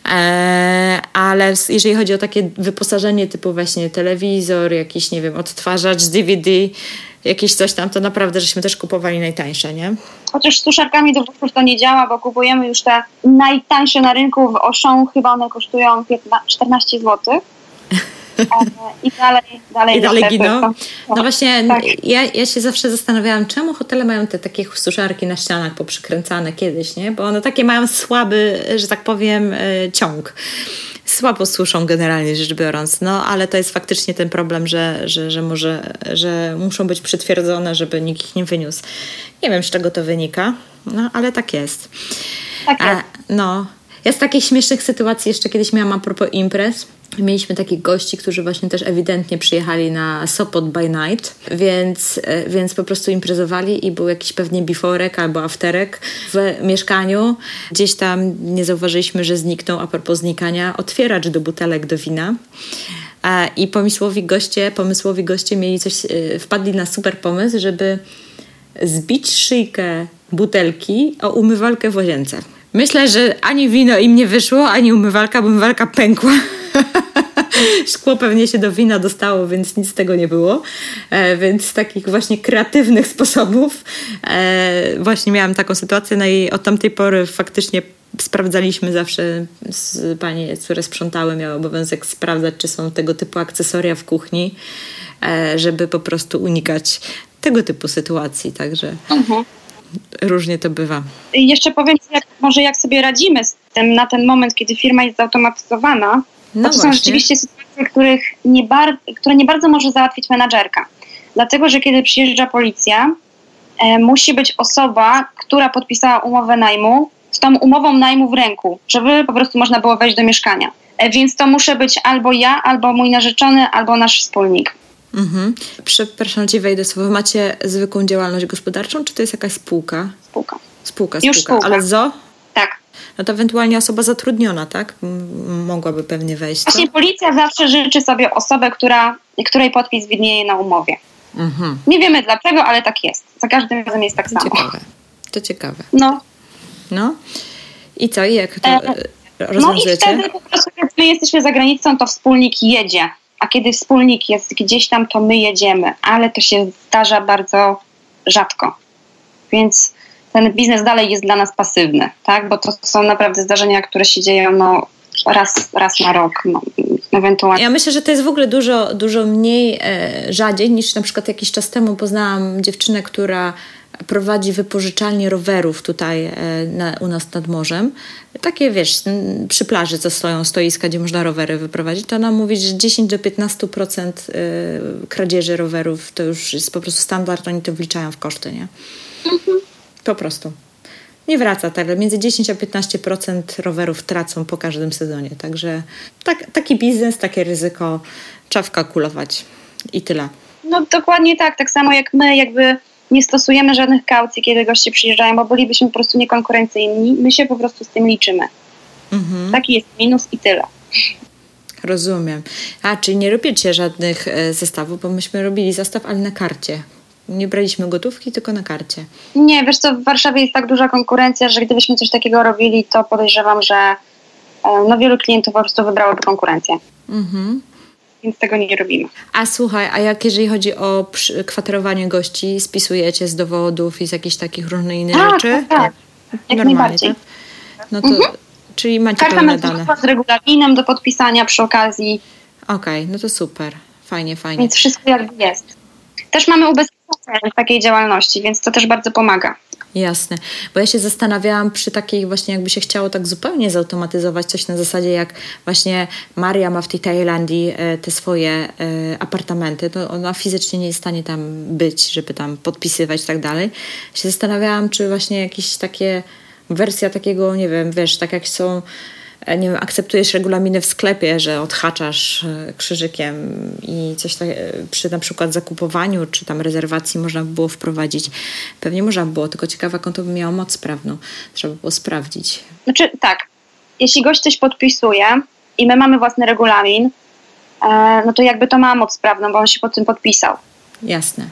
E, ale jeżeli chodzi o takie wyposażenie typu właśnie telewizor, jakiś, nie wiem, odtwarzacz DVD, jakieś coś tam, to naprawdę żeśmy też kupowali najtańsze, nie? Chociaż z suszarkami do włosów to nie działa, bo kupujemy już te najtańsze na rynku w Auchan, chyba one kosztują 15, 14 zł. I dalej, dalej, I dalej giną. No właśnie, tak. ja, ja się zawsze zastanawiałam, czemu hotele mają te takie suszarki na ścianach poprzykręcane kiedyś, nie? Bo one takie mają słaby, że tak powiem, e, ciąg słabo suszą generalnie rzecz biorąc, no ale to jest faktycznie ten problem, że, że, że może, że muszą być przytwierdzone, żeby nikt ich nie wyniósł. Nie wiem, z czego to wynika, no ale tak jest. Tak jest. A, no, ja z takich śmiesznych sytuacji jeszcze kiedyś miałam a propos imprez. Mieliśmy takich gości, którzy właśnie też ewidentnie przyjechali na Sopot by night, więc, e, więc po prostu imprezowali i był jakiś pewnie biforek albo afterek w mieszkaniu. Gdzieś tam nie zauważyliśmy, że zniknął, a propos znikania, otwieracz do butelek do wina. I pomysłowi goście, pomysłowi goście mieli coś, e, wpadli na super pomysł, żeby zbić szyjkę butelki o umywalkę w łazience. Myślę, że ani wino im nie wyszło, ani umywalka, bo umywalka pękła. Szkło pewnie się do wina dostało, więc nic z tego nie było. E, więc z takich właśnie kreatywnych sposobów e, właśnie miałam taką sytuację, no i od tamtej pory faktycznie sprawdzaliśmy zawsze z pani, które sprzątały, miały obowiązek sprawdzać, czy są tego typu akcesoria w kuchni, e, żeby po prostu unikać tego typu sytuacji. Także. Mhm różnie to bywa. Jeszcze powiem, jak, może jak sobie radzimy z tym na ten moment, kiedy firma jest zautomatyzowana. No to są rzeczywiście sytuacje, których nie bar- które nie bardzo może załatwić menadżerka. Dlatego, że kiedy przyjeżdża policja, e, musi być osoba, która podpisała umowę najmu, z tą umową najmu w ręku, żeby po prostu można było wejść do mieszkania. E, więc to muszę być albo ja, albo mój narzeczony, albo nasz wspólnik. Mhm. Przepraszam cię, wejdę słowo. Macie zwykłą działalność gospodarczą, czy to jest jakaś spółka? Spółka. Spółka, spółka. Już spółka. Ale ZO? Tak. No to ewentualnie osoba zatrudniona, tak? Mogłaby pewnie wejść. Właśnie policja zawsze życzy sobie osobę, która, której podpis widnieje na umowie. Mhm. Nie wiemy dlaczego, ale tak jest. Za każdym razem jest tak to samo. Ciekawe. To ciekawe. No. No. I co? I jak to e, rozwiązujecie? No i wtedy po prostu, jak my jesteśmy za granicą, to wspólnik jedzie a kiedy wspólnik jest gdzieś tam, to my jedziemy, ale to się zdarza bardzo rzadko. Więc ten biznes dalej jest dla nas pasywny, tak? bo to są naprawdę zdarzenia, które się dzieją no, raz, raz na rok, no, ewentualnie. Ja myślę, że to jest w ogóle dużo, dużo mniej e, rzadziej niż na przykład jakiś czas temu poznałam dziewczynę, która prowadzi wypożyczalnię rowerów tutaj e, na, u nas nad morzem. Takie, wiesz, przy plaży, co stoją stoiska, gdzie można rowery wyprowadzić, to ona mówi, że 10 do 15% e, kradzieży rowerów to już jest po prostu standard, oni to wliczają w koszty, nie? Mhm. Po prostu. Nie wraca tak, między 10 a 15% rowerów tracą po każdym sezonie. Także tak, taki biznes, takie ryzyko trzeba wkalkulować i tyle. No dokładnie tak, tak samo jak my jakby nie stosujemy żadnych kaucji, kiedy goście przyjeżdżają, bo bylibyśmy po prostu niekonkurencyjni. My się po prostu z tym liczymy. Mhm. Taki jest minus i tyle. Rozumiem. A, czyli nie robicie żadnych e, zestawów, bo myśmy robili zestaw, ale na karcie. Nie braliśmy gotówki, tylko na karcie. Nie, wiesz co, w Warszawie jest tak duża konkurencja, że gdybyśmy coś takiego robili, to podejrzewam, że e, no, wielu klientów po prostu wybrałoby konkurencję. Mhm. Więc tego nie robimy. A słuchaj, a jak jeżeli chodzi o kwaterowanie gości, spisujecie z dowodów i z jakichś takich różnych innych tak, rzeczy? Tak, tak. Jak Normalnie, najbardziej. Tak? No to, mhm. czyli macie Karta pełne dane. z regulaminem do podpisania przy okazji. Okej, okay, no to super. Fajnie, fajnie. Więc wszystko jakby jest. Też mamy ubezpieczenie w takiej działalności, więc to też bardzo pomaga. Jasne, bo ja się zastanawiałam przy takiej właśnie jakby się chciało tak zupełnie zautomatyzować coś na zasadzie jak właśnie Maria ma w tej Tajlandii e, te swoje e, apartamenty, to ona fizycznie nie jest w stanie tam być, żeby tam podpisywać i tak dalej. Się zastanawiałam, czy właśnie jakieś takie wersja takiego, nie wiem, wiesz, tak jak są nie wiem, akceptujesz regulaminy w sklepie, że odhaczasz e, krzyżykiem i coś tak przy na przykład zakupowaniu czy tam rezerwacji można by było wprowadzić. Pewnie można by było, tylko ciekawa, jaką to by miało moc prawną. Trzeba by było sprawdzić. Znaczy tak, jeśli gość coś podpisuje i my mamy własny regulamin, no to jakby to ma moc prawną, bo on się pod tym podpisał. Jasne.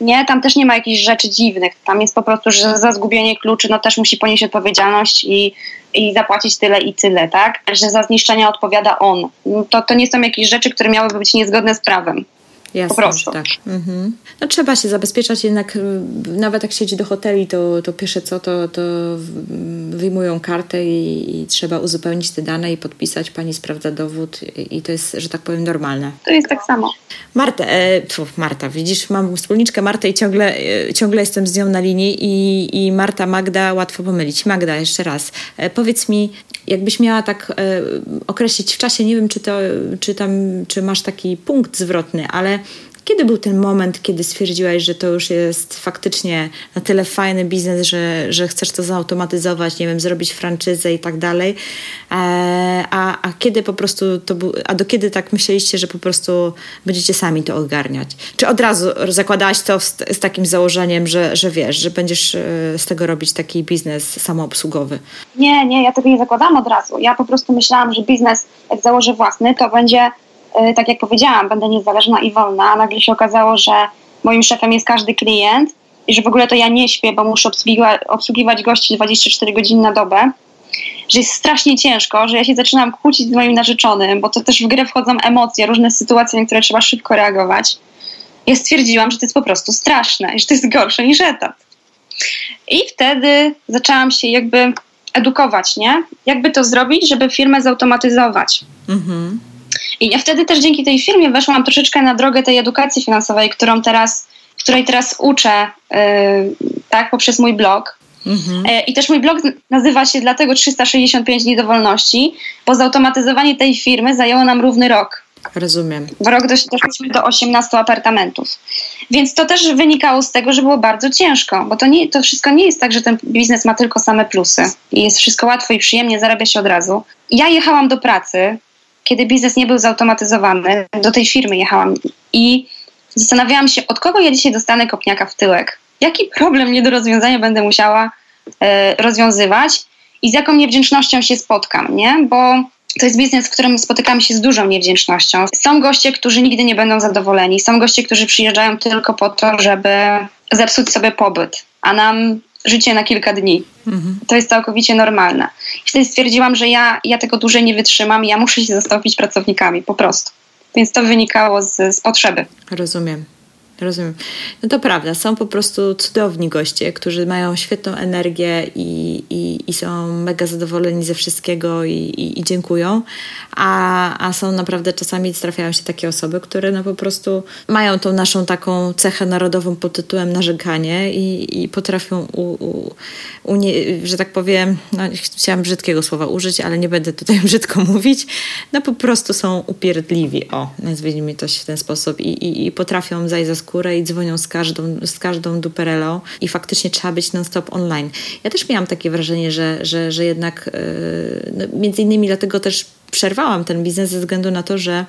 Nie, tam też nie ma jakichś rzeczy dziwnych. Tam jest po prostu, że za zgubienie kluczy no też musi ponieść odpowiedzialność i, i zapłacić tyle i tyle, tak? Że za zniszczenie odpowiada on. To, to nie są jakieś rzeczy, które miałyby być niezgodne z prawem. Jasne. Tak. Mhm. No trzeba się zabezpieczać, jednak y, nawet jak siedzi do hoteli, to, to pierwsze co, to, to wyjmują kartę i, i, trzeba uzupełnić te dane i podpisać, pani sprawdza dowód i to jest, że tak powiem, normalne. To jest tak samo. Marta, e, Marta, widzisz, mam wspólniczkę Martę i ciągle, e, ciągle jestem z nią na linii i, i Marta, Magda, łatwo pomylić. Magda, jeszcze raz, e, powiedz mi, jakbyś miała tak e, określić w czasie, nie wiem, czy, to, czy, tam, czy masz taki punkt zwrotny, ale kiedy był ten moment, kiedy stwierdziłaś, że to już jest faktycznie na tyle fajny biznes, że, że chcesz to zautomatyzować, nie wiem, zrobić franczyzę i tak dalej? E, a, a kiedy po prostu to był, a do kiedy tak myśleliście, że po prostu będziecie sami to ogarniać? Czy od razu zakładałaś to z, z takim założeniem, że, że wiesz, że będziesz e, z tego robić taki biznes samoobsługowy? Nie, nie, ja tego nie zakładałam od razu. Ja po prostu myślałam, że biznes, jak założę własny, to będzie tak jak powiedziałam, będę niezależna i wolna, a nagle się okazało, że moim szefem jest każdy klient i że w ogóle to ja nie śpię, bo muszę obsługiwać, obsługiwać gości 24 godziny na dobę, że jest strasznie ciężko, że ja się zaczynam kłócić z moim narzeczonym, bo to też w grę wchodzą emocje, różne sytuacje, na które trzeba szybko reagować. Ja stwierdziłam, że to jest po prostu straszne i że to jest gorsze niż etat. I wtedy zaczęłam się jakby edukować, nie? Jakby to zrobić, żeby firmę zautomatyzować. Mhm. I ja wtedy też dzięki tej firmie weszłam troszeczkę na drogę tej edukacji finansowej, którą teraz, której teraz uczę, yy, tak, poprzez mój blog. Mhm. Yy, I też mój blog nazywa się dlatego 365 dni do wolności, bo zautomatyzowanie tej firmy zajęło nam równy rok. Rozumiem. W rok doszliśmy do 18 apartamentów. Więc to też wynikało z tego, że było bardzo ciężko, bo to, nie, to wszystko nie jest tak, że ten biznes ma tylko same plusy i jest wszystko łatwo i przyjemnie, zarabia się od razu. Ja jechałam do pracy, kiedy biznes nie był zautomatyzowany, do tej firmy jechałam i zastanawiałam się, od kogo ja dzisiaj dostanę kopniaka w tyłek. Jaki problem nie do rozwiązania będę musiała e, rozwiązywać i z jaką niewdzięcznością się spotkam, nie? Bo to jest biznes, w którym spotykamy się z dużą niewdzięcznością. Są goście, którzy nigdy nie będą zadowoleni. Są goście, którzy przyjeżdżają tylko po to, żeby zepsuć sobie pobyt, a nam życie na kilka dni. Mhm. To jest całkowicie normalne. I wtedy stwierdziłam, że ja, ja tego dłużej nie wytrzymam i ja muszę się zastąpić pracownikami, po prostu. Więc to wynikało z, z potrzeby. Rozumiem. Rozumiem. No to prawda, są po prostu cudowni goście, którzy mają świetną energię i, i, i są mega zadowoleni ze wszystkiego i, i, i, dziękują, a, a są naprawdę czasami trafiają się takie osoby, które no po prostu mają tą naszą taką cechę narodową pod tytułem narzekanie i, i potrafią, u, u, u nie, że tak powiem, no, chciałam brzydkiego słowa użyć, ale nie będę tutaj brzydko mówić, no po prostu są upierdliwi, o, nazwijmy to w ten sposób i, i, i potrafią zajść za skórę i dzwonią z każdą, z każdą duperelą i faktycznie trzeba być non-stop online. Ja też miałam takie wrażenie, że, że, że jednak yy, no, między innymi dlatego też przerwałam ten biznes ze względu na to, że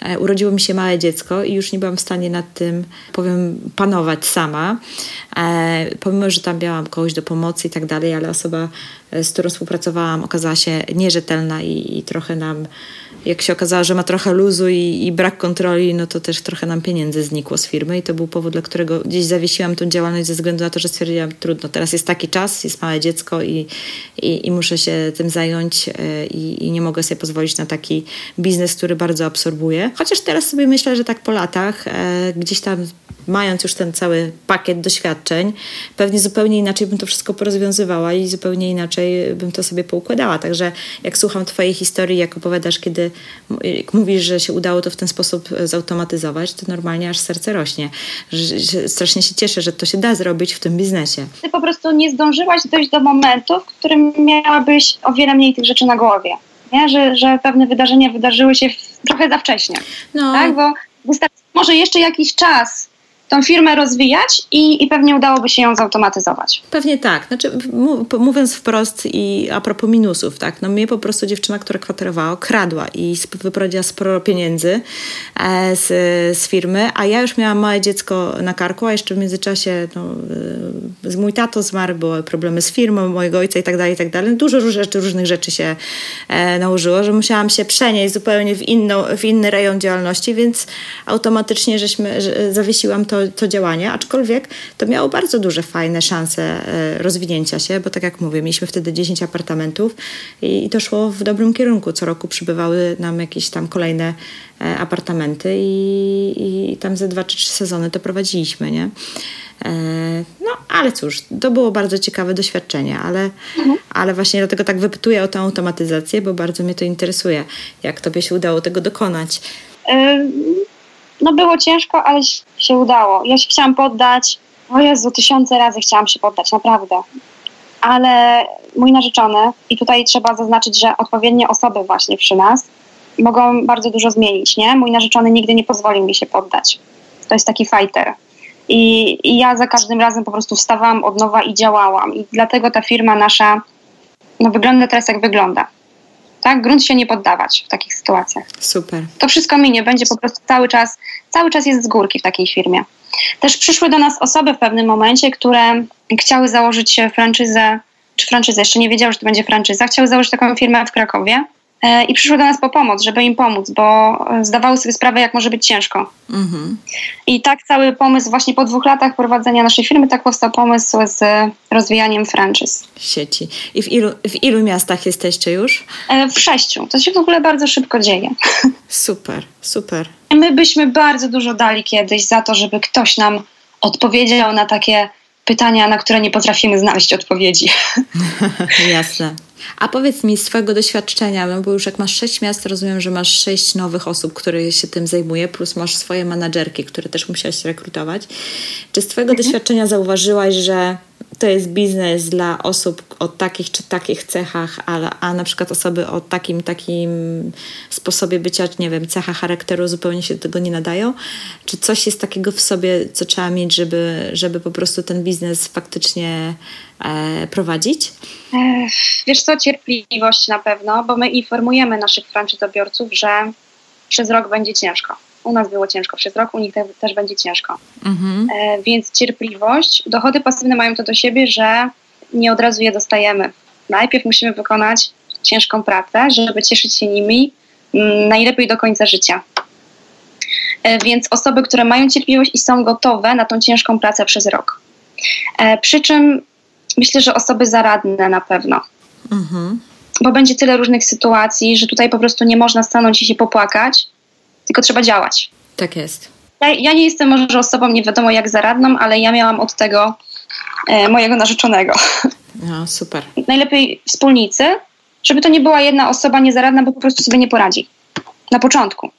e, urodziło mi się małe dziecko i już nie byłam w stanie nad tym, powiem, panować sama. E, pomimo, że tam miałam kogoś do pomocy i tak dalej, ale osoba, e, z którą współpracowałam, okazała się nierzetelna i, i trochę nam jak się okazało, że ma trochę luzu i, i, brak kontroli, no to też trochę nam pieniędzy znikło z firmy i to był powód, dla którego gdzieś zawiesiłam tą działalność ze względu na to, że stwierdziłam, trudno, teraz jest taki czas, jest małe dziecko i, i, i muszę się tym zająć e, i, i, nie mogę sobie pozwolić na taki biznes, który bardzo absorbuje. Chociaż teraz sobie myślę, że tak po latach, e, gdzieś tam mając już ten cały pakiet doświadczeń, pewnie zupełnie inaczej bym to wszystko porozwiązywała i zupełnie inaczej bym to sobie poukładała. Także jak słucham Twojej historii, jak opowiadasz, kiedy jak mówisz, że się udało to w ten sposób e, zautomatyzować, to normalnie aż serce rośnie. Że, że strasznie się cieszę, że to się da zrobić w tym biznesie. Ty po prostu nie zdążyłaś dojść do momentu, w którym miałabyś o wiele mniej tych rzeczy na głowie. Nie? Że, że pewne wydarzenia wydarzyły się trochę za wcześnie. No. Tak? Bo wystarczy może jeszcze jakiś czas tą firmę rozwijać i, i pewnie udałoby się ją zautomatyzować. Pewnie tak. Znaczy, mówiąc wprost i a propos minusów, tak, no mnie po prostu dziewczyna, która kwaterowała, kradła i wyprowadziła sporo pieniędzy e, z, z firmy, a ja już miałam małe dziecko na karku, a jeszcze w międzyczasie no, z mój tato zmarł, były problemy z firmą mojego ojca i tak dalej, i tak dalej. Dużo rzeczy, różnych rzeczy się e, nałożyło, że musiałam się przenieść zupełnie w, inną, w inny rejon działalności, więc automatycznie żeśmy, że zawiesiłam to to, działanie, aczkolwiek to miało bardzo duże, fajne szanse e, rozwinięcia się, bo tak jak mówię, mieliśmy wtedy 10 apartamentów i, i to szło w dobrym kierunku. Co roku przybywały nam jakieś tam kolejne e, apartamenty i, i tam ze dwa czy trzy sezony to prowadziliśmy, nie? E, no, ale cóż, to było bardzo ciekawe doświadczenie, ale, mhm. ale właśnie dlatego tak wypytuję o tę automatyzację, bo bardzo mnie to interesuje, jak tobie się udało tego dokonać no było ciężko, ale się udało. Ja się chciałam poddać, o Jezu, tysiące razy chciałam się poddać, naprawdę. Ale mój narzeczony, i tutaj trzeba zaznaczyć, że odpowiednie osoby właśnie przy nas mogą bardzo dużo zmienić, nie? Mój narzeczony nigdy nie pozwolił mi się poddać. To jest taki fighter. I, I, ja za każdym razem po prostu wstawałam od nowa i działałam. I dlatego ta firma nasza no, wygląda teraz jak wygląda tak? Grunt się nie poddawać w takich sytuacjach. Super. To wszystko minie, będzie po prostu cały czas, cały czas jest z górki w takiej firmie. Też przyszły do nas osoby w pewnym momencie, które chciały założyć franczyzę, czy franczyzę, jeszcze nie wiedziały, że to będzie franczyza, chciały założyć taką firmę w Krakowie i przyszły do nas po pomoc, żeby im pomóc, bo e, zdawały sobie sprawę, jak może być ciężko. Mhm. I tak cały pomysł, właśnie po dwóch latach prowadzenia naszej firmy, tak powstał pomysł z rozwijaniem franczyz. Sieci. I w ilu, w ilu miastach jesteście już? E, w sześciu. To się w ogóle bardzo szybko dzieje. Super, super. My byśmy bardzo dużo dali kiedyś za to, żeby ktoś nam odpowiedział na takie pytania, na które nie potrafimy znaleźć odpowiedzi. Jasne. A powiedz mi z Twojego doświadczenia, no bo już jak masz sześć miast, rozumiem, że masz sześć nowych osób, które się tym zajmuje, plus masz swoje menadżerki, które też musiałaś rekrutować. Czy z Twojego mhm. doświadczenia zauważyłaś, że to jest biznes dla osób o takich czy takich cechach, a, a na przykład osoby o takim, takim sposobie bycia, nie wiem, cecha charakteru zupełnie się do tego nie nadają? Czy coś jest takiego w sobie, co trzeba mieć, żeby, żeby po prostu ten biznes faktycznie prowadzić? Wiesz co, cierpliwość na pewno, bo my informujemy naszych franczyzobiorców, że przez rok będzie ciężko u nas było ciężko przez rok, u nich te, też będzie ciężko. Mhm. E, więc cierpliwość. Dochody pasywne mają to do siebie, że nie od razu je dostajemy. Najpierw musimy wykonać ciężką pracę, żeby cieszyć się nimi mm, najlepiej do końca życia. E, więc osoby, które mają cierpliwość i są gotowe na tą ciężką pracę przez rok. E, przy czym myślę, że osoby zaradne na pewno. Mhm. Bo będzie tyle różnych sytuacji, że tutaj po prostu nie można stanąć i się popłakać, tylko trzeba działać. Tak jest. Ja, ja nie jestem może osobą nie wiadomo jak zaradną, ale ja miałam od tego e, mojego narzeczonego. No, super. Najlepiej wspólnicy, żeby to nie była jedna osoba niezaradna, bo po prostu sobie nie poradzi. Na początku.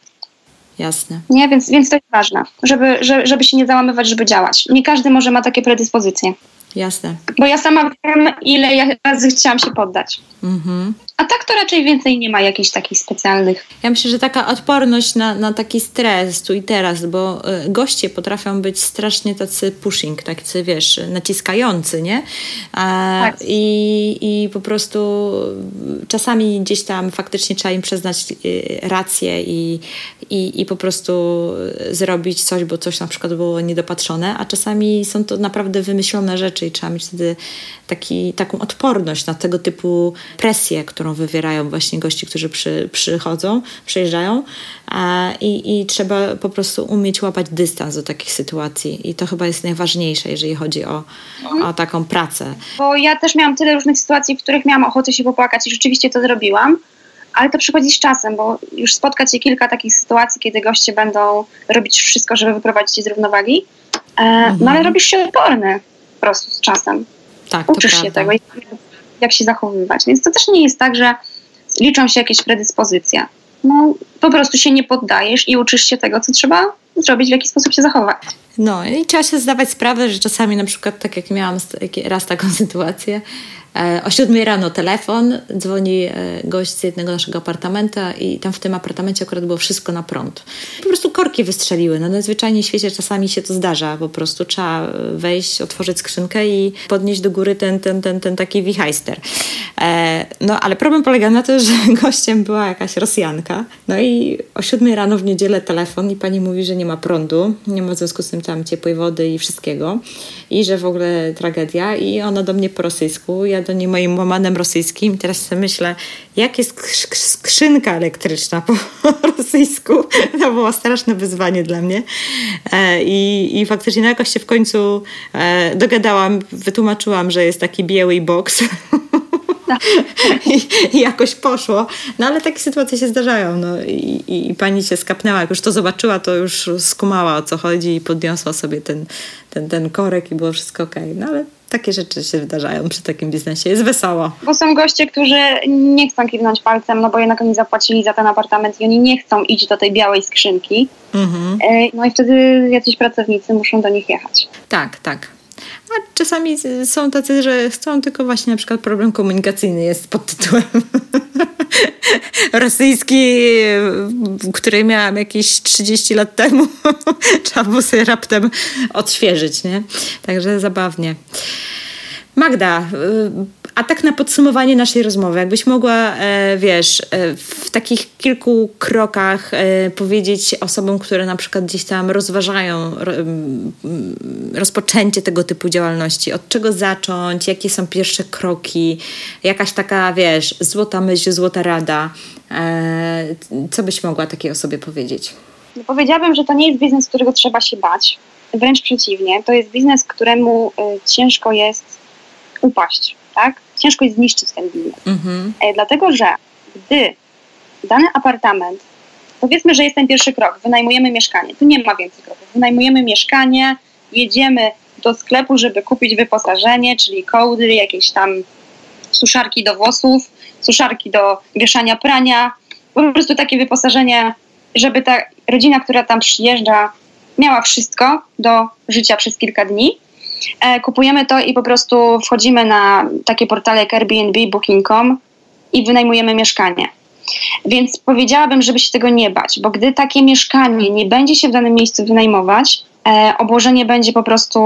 Jasne. Nie, więc, więc to jest ważne, żeby, żeby, żeby się nie załamywać, żeby działać. Nie każdy może ma takie predyspozycje. Jasne. Bo ja sama wiem, ile ja razy chciałam się poddać. Mhm. A tak to raczej więcej nie ma jakichś takich specjalnych. Ja myślę, że taka odporność na, na taki stres tu i teraz, bo y, goście potrafią być strasznie tacy pushing, tacy wiesz, naciskający, nie? A, tak. i, I po prostu czasami gdzieś tam faktycznie trzeba im przyznać y, rację i, i, i po prostu zrobić coś, bo coś na przykład było niedopatrzone, a czasami są to naprawdę wymyślone rzeczy i trzeba mieć wtedy taki, taką odporność na tego typu presję, którą wywierają właśnie gości, którzy przy, przychodzą, przyjeżdżają i, i trzeba po prostu umieć łapać dystans do takich sytuacji i to chyba jest najważniejsze, jeżeli chodzi o, mhm. o taką pracę. Bo ja też miałam tyle różnych sytuacji, w których miałam ochotę się popłakać i rzeczywiście to zrobiłam, ale to przychodzi z czasem, bo już spotkać się kilka takich sytuacji, kiedy goście będą robić wszystko, żeby wyprowadzić z równowagi, e, mhm. no ale robisz się odporny po prostu z czasem. Tak, Uczysz się tego, jak się zachowywać. Więc to też nie jest tak, że liczą się jakieś predyspozycje. No, po prostu się nie poddajesz i uczysz się tego, co trzeba zrobić, w jaki sposób się zachować. No i trzeba się zdawać sprawę, że czasami na przykład, tak jak miałam raz taką sytuację, o 7 rano telefon, dzwoni e, gość z jednego naszego apartamenta i tam w tym apartamencie akurat było wszystko na prąd. Po prostu korki wystrzeliły. No najzwyczajniej w świecie czasami się to zdarza. Po prostu trzeba wejść, otworzyć skrzynkę i podnieść do góry ten, ten, ten, ten taki wichajster. E, no ale problem polega na tym, że gościem była jakaś Rosjanka. No i o 7 rano w niedzielę telefon i pani mówi, że nie ma prądu, nie ma w związku z tym tam ciepłej wody i wszystkiego i że w ogóle tragedia i ona do mnie po rosyjsku, ja do niej moim łamanem rosyjskim. Teraz sobie myślę, jak jest skrzynka elektryczna po rosyjsku. To było straszne wyzwanie dla mnie. E, I, i faktycznie no jakoś się w końcu e, dogadałam, wytłumaczyłam, że jest taki biały box. I, I, jakoś poszło. No ale takie sytuacje się zdarzają. No, i, i, pani się skapnęła, jak już to zobaczyła, to już skumała o co chodzi i podniosła sobie ten, ten, ten korek i było wszystko ok. No ale takie rzeczy się wydarzają przy takim biznesie. Jest wesoło. Bo są goście, którzy nie chcą kiwnąć palcem, no bo jednak oni zapłacili za ten apartament i oni nie chcą iść do tej białej skrzynki. Mhm. E, no i wtedy jacyś pracownicy muszą do nich jechać. Tak, tak. A czasami są tacy, że chcą tylko właśnie na przykład problem komunikacyjny jest pod tytułem rosyjski, który miałam jakieś 30 lat temu. Trzeba było sobie raptem odświeżyć, nie? Także zabawnie. Magda, y, a tak na podsumowanie naszej rozmowy, jakbyś mogła, e, wiesz, e, w takich kilku krokach e, powiedzieć osobom, które na przykład gdzieś tam rozważają rozpoczęcie tego typu działalności, od czego zacząć, jakie są pierwsze kroki, jakaś taka, wiesz, złota myśl, złota rada, co byś mogła takiej osobie powiedzieć? No powiedziałabym, że to nie jest biznes, którego trzeba się bać. Wręcz przeciwnie, to jest biznes, któremu ciężko jest upaść tak? Ciężko jest zniszczyć ten biznes. Mhm. E, dlatego, że gdy dany apartament, powiedzmy, że jest ten pierwszy krok, wynajmujemy mieszkanie, tu nie ma więcej kroków, wynajmujemy mieszkanie, jedziemy do sklepu, żeby kupić wyposażenie, czyli kołdry, jakieś tam suszarki do włosów, suszarki do wieszania prania, po prostu takie wyposażenie, żeby ta rodzina, która tam przyjeżdża, miała wszystko do życia przez kilka dni. E, kupujemy to i po prostu wchodzimy na takie portale jak Airbnb, Booking.com i wynajmujemy mieszkanie. Więc powiedziałabym, żeby się tego nie bać, bo gdy takie mieszkanie nie będzie się w danym miejscu wynajmować, e, obłożenie będzie po prostu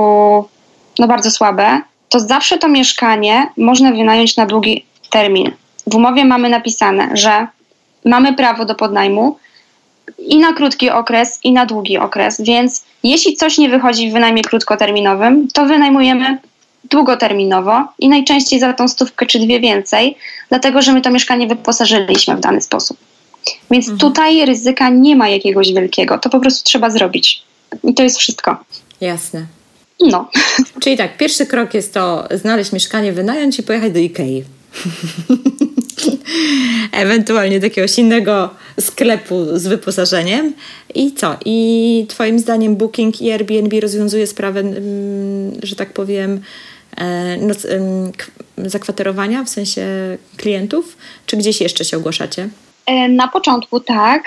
no, bardzo słabe, to zawsze to mieszkanie można wynająć na długi termin. W umowie mamy napisane, że mamy prawo do podnajmu i na krótki okres, i na długi okres, więc jeśli coś nie wychodzi w wynajmie krótkoterminowym, to wynajmujemy długoterminowo i najczęściej za tą stówkę czy dwie więcej, dlatego że my to mieszkanie wyposażyliśmy w dany sposób. Więc mhm. tutaj ryzyka nie ma jakiegoś wielkiego, to po prostu trzeba zrobić. I to jest wszystko. Jasne. No. Czyli tak, pierwszy krok jest to znaleźć mieszkanie, wynająć i pojechać do Ikei. Ewentualnie do jakiegoś innego sklepu z wyposażeniem. I co? I Twoim zdaniem Booking i Airbnb rozwiązuje sprawę, mm, że tak powiem, e, noc, zakwaterowania w sensie klientów? Czy gdzieś jeszcze się ogłaszacie? E, na początku tak.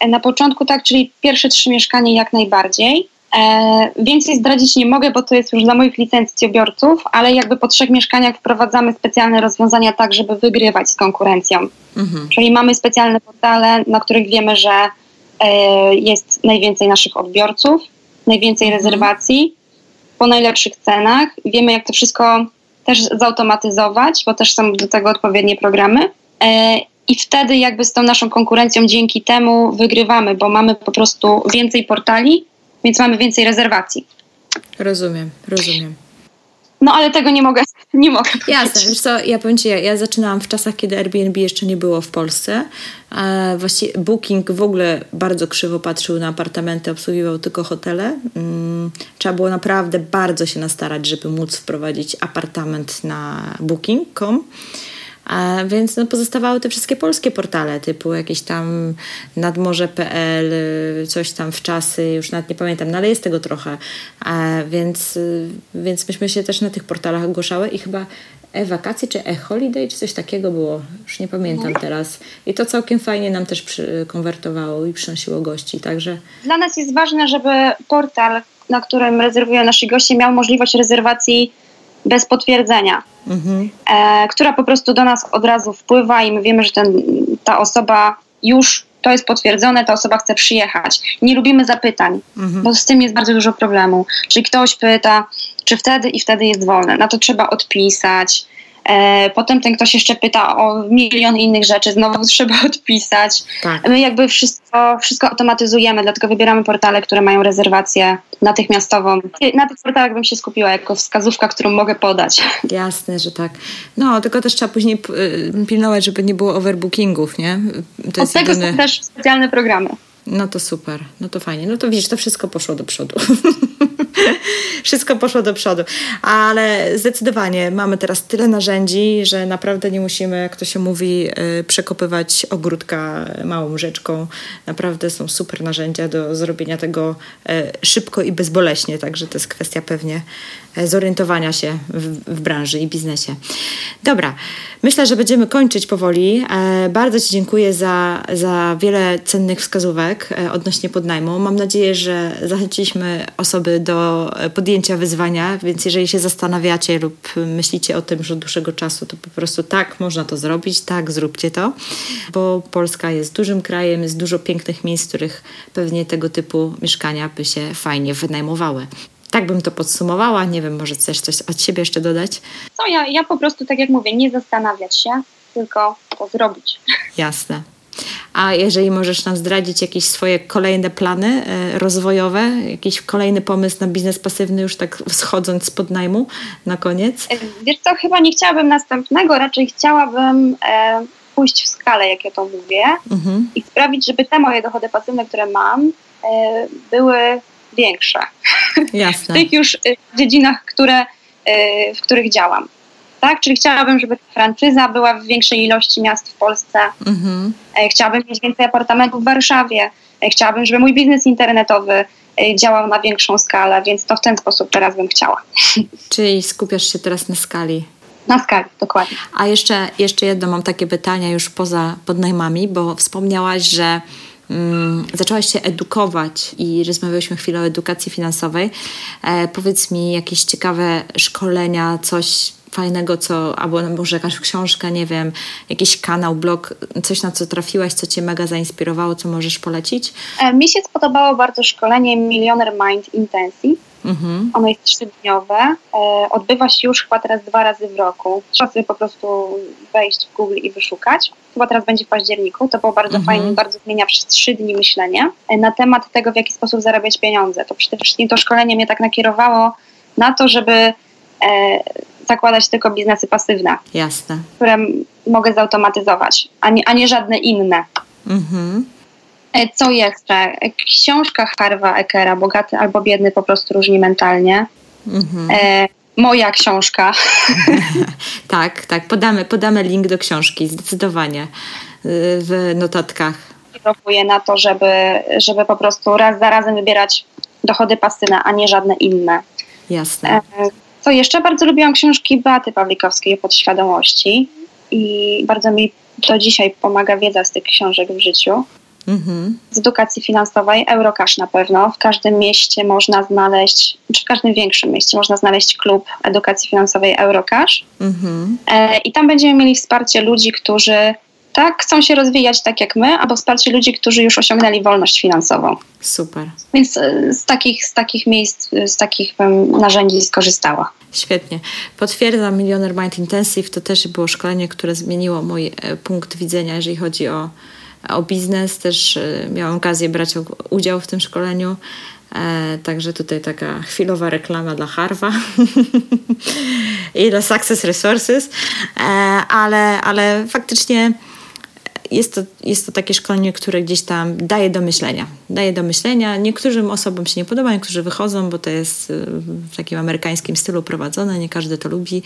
E, na początku tak, czyli pierwsze trzy mieszkania jak najbardziej. E, więcej zdradzić nie mogę, bo to jest już dla moich licencjobiorców, ale jakby po trzech mieszkaniach wprowadzamy specjalne rozwiązania tak, żeby wygrywać z konkurencją. Mhm. Czyli mamy specjalne portale, na których wiemy, że e, jest najwięcej naszych odbiorców, najwięcej mhm. rezerwacji po najlepszych cenach. Wiemy, jak to wszystko też zautomatyzować, bo też są do tego odpowiednie programy. E, I wtedy jakby z tą naszą konkurencją dzięki temu wygrywamy, bo mamy po prostu więcej portali, więc mamy więcej rezerwacji. Rozumiem, rozumiem. No ale tego nie mogę, nie mogę Jasne, wiesz co, ja powiem Ci, ja, ja zaczynałam w czasach, kiedy Airbnb jeszcze nie było w Polsce. E, właściwie Booking w ogóle bardzo krzywo patrzył na apartamenty, obsługiwał tylko hotele. Mm, trzeba było naprawdę bardzo się nastarać, żeby móc wprowadzić apartament na booking.com. A więc no, pozostawały te wszystkie polskie portale, typu jakieś tam nadmorze.pl, coś tam w czasy, już nawet nie pamiętam, no ale jest tego trochę. A więc, więc myśmy się też na tych portalach ogłaszały i chyba e-wakacje czy e-holiday, czy coś takiego było, już nie pamiętam no. teraz. I to całkiem fajnie nam też przy, konwertowało i przynosiło gości, także... Dla nas jest ważne, żeby portal, na którym rezerwują nasi goście, miał możliwość rezerwacji bez potwierdzenia, mhm. e, która po prostu do nas od razu wpływa i my wiemy, że ten, ta osoba już to jest potwierdzone, ta osoba chce przyjechać. Nie lubimy zapytań, mhm. bo z tym jest bardzo dużo problemu. Czyli ktoś pyta, czy wtedy i wtedy jest wolne. Na to trzeba odpisać. E, potem ten ktoś jeszcze pyta o milion innych rzeczy, znowu trzeba odpisać. Tak. My jakby wszystko, wszystko automatyzujemy, dlatego wybieramy portale, które mają rezerwację natychmiastową. Na tych portalach bym się skupiła jako wskazówka, którą mogę podać. Jasne, że tak. No, tylko też trzeba później y, pilnować, żeby nie było overbookingów, nie? To Od tego jedyny... są też specjalne programy. No to super, no to fajnie. No to widzisz, to wszystko poszło do przodu. wszystko poszło do przodu. Ale zdecydowanie mamy teraz tyle narzędzi, że naprawdę nie musimy, jak to się mówi, y, przekopywać ogródka małą rzeczką. Naprawdę są super narzędzia do zrobienia tego y, szybko i bezboleśnie. Także to jest kwestia pewnie y, zorientowania się w, w branży i biznesie. Dobra, myślę, że będziemy kończyć powoli. E, bardzo Ci dziękuję za, za wiele cennych wskazówek e, odnośnie podnajmu. Mam nadzieję, że zachęciliśmy osoby do podjęcia wyzwania, więc jeżeli się zastanawiacie lub myślicie o tym już od dłuższego czasu, to po prostu tak, można to zrobić, tak, zróbcie to, bo Polska jest dużym krajem, jest dużo pięknych miejsc, w których pewnie tego typu mieszkania by się fajnie wynajmowały. Tak bym to podsumowała. Nie wiem, może chcesz coś od siebie jeszcze dodać? Co ja, ja po prostu, tak jak mówię, nie zastanawiać się, tylko to zrobić. Jasne. A jeżeli możesz nam zdradzić jakieś swoje kolejne plany e, rozwojowe, jakiś kolejny pomysł na biznes pasywny, już tak schodząc z podnajmu na koniec? E, wiesz co, chyba nie chciałabym następnego, raczej chciałabym e, pójść w skalę, jak ja to mówię, mhm. i sprawić, żeby te moje dochody pasywne, które mam, były większe. Jasne. w tych już dziedzinach, które, w których działam tak? Czyli chciałabym, żeby franczyza była w większej ilości miast w Polsce. Mhm. E, chciałabym mieć więcej apartamentów w Warszawie. E, chciałabym, żeby mój biznes internetowy e, działał na większą skalę, więc to w ten sposób teraz bym chciała. Czyli skupiasz się teraz na skali. Na skali, dokładnie. A jeszcze, jeszcze jedno mam takie pytania już poza podnajmami, bo wspomniałaś, że mm, zaczęłaś się edukować i rozmawiałyśmy chwilę o edukacji finansowej. E, powiedz mi jakieś ciekawe szkolenia, coś fajnego, co, albo może jakaś książka, nie wiem, jakiś kanał, blog, coś na co trafiłaś, co Cię mega zainspirowało, co możesz polecić? E, mi się spodobało bardzo szkolenie Millionaire Mind Intensive. Mhm. Ono jest trzydniowe. E, odbywa się już chyba teraz dwa razy w roku. Trzeba sobie po prostu wejść w Google i wyszukać. Chyba teraz będzie w październiku. To było bardzo mhm. fajne, bardzo zmienia przez trzy dni myślenie e, na temat tego, w jaki sposób zarabiać pieniądze. To przede wszystkim to szkolenie mnie tak nakierowało na to, żeby zakładać tylko biznesy pasywne. Jasne. Które mogę zautomatyzować, a nie, a nie żadne inne. Mhm. E, co jeszcze? Książka Harva Ekera, Bogaty albo Biedny, po prostu różni mentalnie. Mhm. E, moja książka. tak, tak. Podamy, podamy link do książki, zdecydowanie y, w notatkach. Kieruję na to, żeby, żeby po prostu raz za razem wybierać dochody pasywne, a nie żadne inne. Jasne. E, co jeszcze? Bardzo lubiłam książki Beaty Pawlikowskiej o podświadomości i bardzo mi do dzisiaj pomaga wiedza z tych książek w życiu. mhm. z edukacji finansowej, Eurocash na pewno. W każdym mieście można znaleźć, czy w każdym większym mieście można znaleźć klub edukacji finansowej Eurocash. Mhm. E, I tam będziemy mieli wsparcie ludzi, którzy tak chcą się rozwijać tak jak my, albo wsparcie ludzi, którzy już osiągnęli wolność finansową. Super. Więc e, z takich, z takich miejsc, z takich bym narzędzi skorzystała. Świetnie. Potwierdzam, Millionaire Mind Intensive to też było szkolenie, które zmieniło mój e, punkt widzenia, jeżeli chodzi o, o biznes. Też e, miałam okazję brać udział w tym szkoleniu. E, także tutaj taka chwilowa reklama dla Harva i dla Success Resources, e, ale, ale faktycznie jest to, jest to takie szkolenie, które gdzieś tam daje do myślenia. Daje do myślenia. Niektórym osobom się nie podoba, niektórzy wychodzą, bo to jest y, w takim amerykańskim stylu prowadzone, nie każdy to lubi,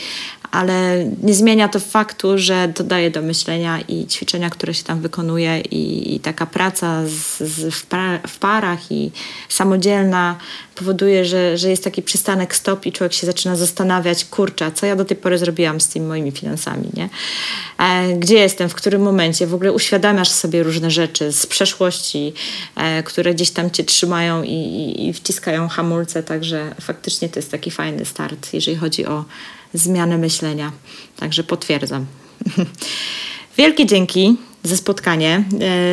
ale nie zmienia to faktu, że to daje do myślenia i ćwiczenia, które się tam wykonuje i, i taka praca z, z, w, pra, w parach i samodzielna powoduje, że, że jest taki przystanek stop i człowiek się zaczyna zastanawiać, kurczę, co ja do tej pory zrobiłam z tymi moimi finansami, nie? E, gdzie jestem, w którym momencie, w ogóle uświadamiasz sobie różne rzeczy z przeszłości, e, które gdzieś tam cię trzymają i, i, i wciskają hamulce, także faktycznie to jest taki fajny start, jeżeli chodzi o zmianę myślenia. Także potwierdzam. Wielkie dzięki za spotkanie.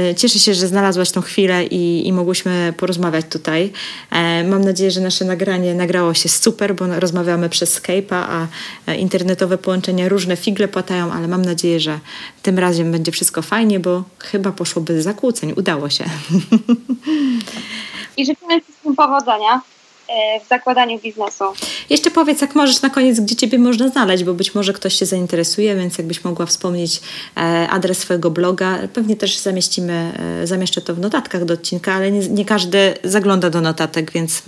E, cieszę się, że znalazłaś tą chwilę i, i mogłyśmy porozmawiać tutaj. E, mam nadzieję, że nasze nagranie nagrało się super, bo rozmawiamy przez Skype'a, a internetowe połączenia różne figle płatają, ale mam nadzieję, że tym razem będzie wszystko fajnie, bo chyba poszło bez zakłóceń. Udało się. I życzymy wszystkim powodzenia. E, w zakładaniu biznesu. Jeszcze powiedz, jak możesz na koniec, gdzie Ciebie można znaleźć, bo być może ktoś się zainteresuje, więc jakbyś mogła wspomnieć e, adres swojego bloga. Pewnie też zamieścimy, e, zamieszczę to w notatkach do odcinka, ale nie, nie każdy zagląda do notatek, więc,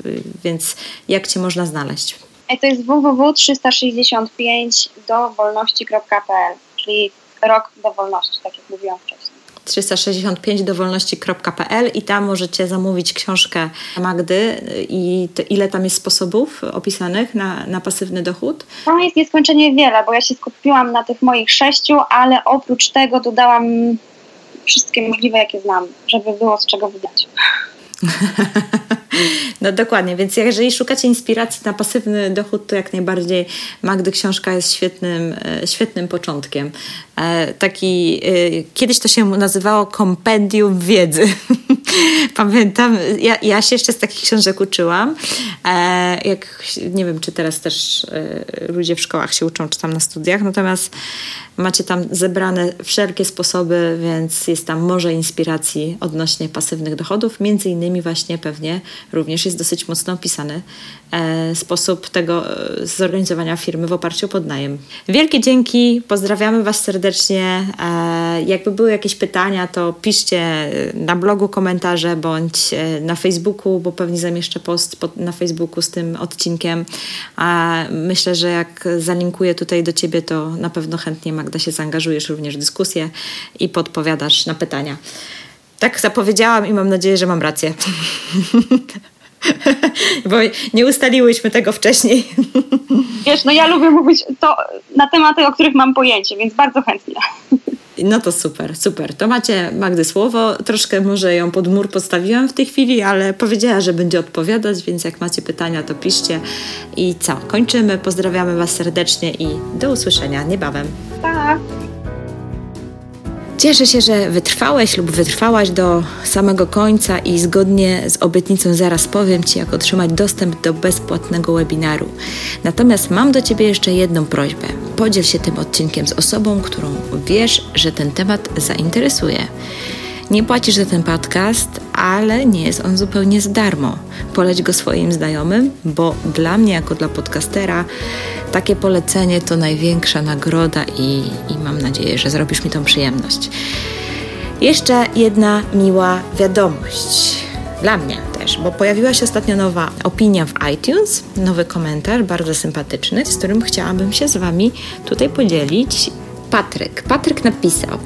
więc jak Cię można znaleźć? To jest www.365 do wolności.pl, czyli rok do wolności, tak jak mówiłam wcześniej. 365 dowolności.pl i tam możecie zamówić książkę Magdy i to, ile tam jest sposobów opisanych na, na pasywny dochód? Tam jest nieskończenie wiele, bo ja się skupiłam na tych moich sześciu, ale oprócz tego dodałam wszystkie możliwe, jakie znam, żeby było z czego wydać. No dokładnie, więc jeżeli szukacie inspiracji na pasywny dochód, to jak najbardziej Magdy książka jest świetnym, e, świetnym początkiem. E, taki, e, kiedyś to się nazywało kompendium wiedzy. Pamiętam, ja, ja się jeszcze z takich książek uczyłam. Jak, nie wiem, czy teraz też ludzie w szkołach się uczą, czy tam na studiach, natomiast macie tam zebrane wszelkie sposoby, więc jest tam może inspiracji odnośnie pasywnych dochodów, między innymi właśnie pewnie również jest dosyć mocno opisany e, sposób tego e, zorganizowania firmy w oparciu o podnajem. Wielkie dzięki, pozdrawiamy Was serdecznie. E, jakby były jakieś pytania, to piszcie na blogu komentarze bądź na Facebooku, bo pewnie zamieszczę post pod, na Facebooku z tym odcinkiem. A myślę, że jak zalinkuję tutaj do Ciebie, to na pewno chętnie Magda się zaangażujesz również w dyskusję i podpowiadasz na pytania. Tak zapowiedziałam i mam nadzieję, że mam rację. Bo nie ustaliłyśmy tego wcześniej. Wiesz, no ja lubię mówić to na tematy, o których mam pojęcie, więc bardzo chętnie. No to super, super. To macie Magdy słowo. Troszkę może ją pod mur postawiłam w tej chwili, ale powiedziała, że będzie odpowiadać, więc jak macie pytania, to piszcie. I co? Kończymy. Pozdrawiamy Was serdecznie i do usłyszenia niebawem. Pa! Cieszę się, że wytrwałeś lub wytrwałaś do samego końca i zgodnie z obietnicą zaraz powiem Ci, jak otrzymać dostęp do bezpłatnego webinaru. Natomiast mam do Ciebie jeszcze jedną prośbę. Podziel się tym odcinkiem z osobą, którą wiesz, że ten temat zainteresuje. Nie płacisz za ten podcast, ale nie jest on zupełnie za darmo. Poleć go swoim znajomym, bo dla mnie, jako dla podcastera, takie polecenie to największa nagroda i, i mam nadzieję, że zrobisz mi tą przyjemność. Jeszcze jedna miła wiadomość. Dla mnie też, bo pojawiła się ostatnio nowa opinia w iTunes, nowy komentarz, bardzo sympatyczny, z którym chciałabym się z Wami tutaj podzielić. Patryk. Patryk napisał: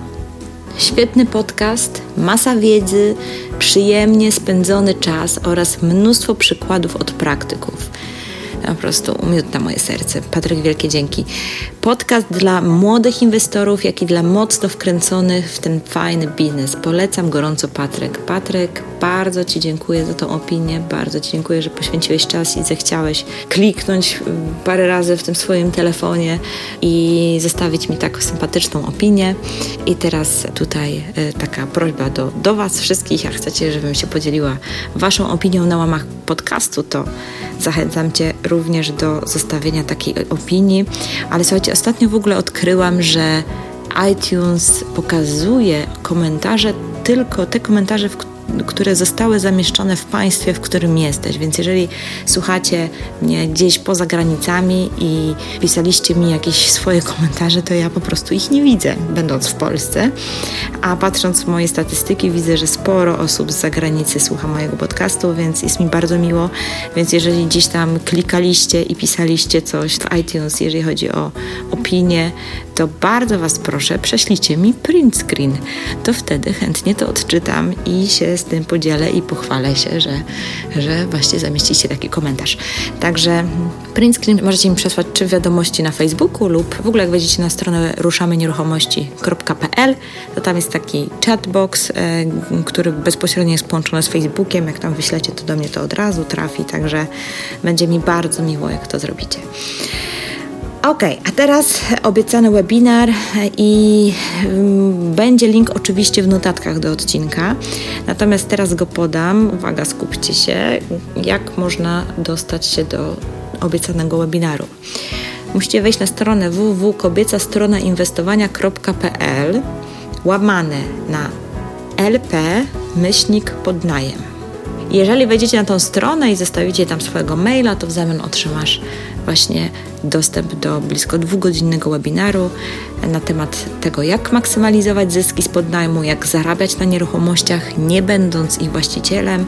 Świetny podcast, masa wiedzy, przyjemnie spędzony czas oraz mnóstwo przykładów od praktyków. prostu umiótł na moje serce. Patryk, wielkie dzięki. Podcast dla młodych inwestorów, jak i dla mocno wkręconych w ten fajny biznes. Polecam gorąco Patryk. Patryk, bardzo Ci dziękuję za tą opinię, bardzo Ci dziękuję, że poświęciłeś czas i zechciałeś kliknąć parę razy w tym swoim telefonie i zostawić mi tak sympatyczną opinię. I teraz tutaj e, taka prośba do, do Was wszystkich, jak chcecie, żebym się podzieliła Waszą opinią na łamach podcastu, to zachęcam Cię również do zostawienia takiej opinii. Ale słuchajcie, ostatnio w ogóle odkryłam, że iTunes pokazuje komentarze, tylko te komentarze, w których które zostały zamieszczone w państwie, w którym jesteś. Więc jeżeli słuchacie mnie gdzieś poza granicami i pisaliście mi jakieś swoje komentarze, to ja po prostu ich nie widzę, będąc w Polsce. A patrząc w moje statystyki, widzę, że sporo osób z zagranicy słucha mojego podcastu, więc jest mi bardzo miło. Więc jeżeli gdzieś tam klikaliście i pisaliście coś w iTunes, jeżeli chodzi o opinię, to bardzo Was proszę, prześlijcie mi print screen. To wtedy chętnie to odczytam i się z tym podzielę i pochwalę się, że, że właśnie zamieścicie taki komentarz. Także print screen możecie mi przesłać czy wiadomości na Facebooku lub w ogóle jak wejdziecie na stronę ruszamenieruchomości.pl, to tam jest taki chatbox, e, który bezpośrednio jest połączony z Facebookiem. Jak tam wyślecie to do mnie, to od razu trafi, także będzie mi bardzo miło, jak to zrobicie. Ok, a teraz obiecany webinar i mm, będzie link oczywiście w notatkach do odcinka. Natomiast teraz go podam. Uwaga, skupcie się, jak można dostać się do obiecanego webinaru. Musicie wejść na stronę www.kobiecastronainwestowania.pl łamane na LP myślnik podnajem. Jeżeli wejdziecie na tą stronę i zostawicie tam swojego maila, to w zamian otrzymasz właśnie dostęp do blisko dwugodzinnego webinaru na temat tego, jak maksymalizować zyski z podnajmu, jak zarabiać na nieruchomościach, nie będąc ich właścicielem,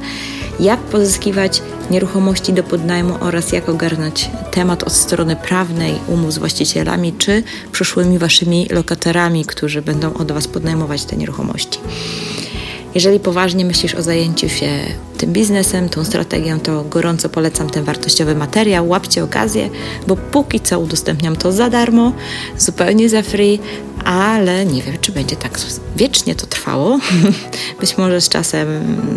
jak pozyskiwać nieruchomości do podnajmu oraz jak ogarnąć temat od strony prawnej umów z właścicielami czy przyszłymi waszymi lokatorami, którzy będą od was podnajmować te nieruchomości. Jeżeli poważnie myślisz o zajęciu się tym biznesem, tą strategią, to gorąco polecam ten wartościowy materiał. Łapcie okazję, bo póki co udostępniam to za darmo, zupełnie za free, ale nie wiem, czy będzie tak wiecznie to trwało. Być może z czasem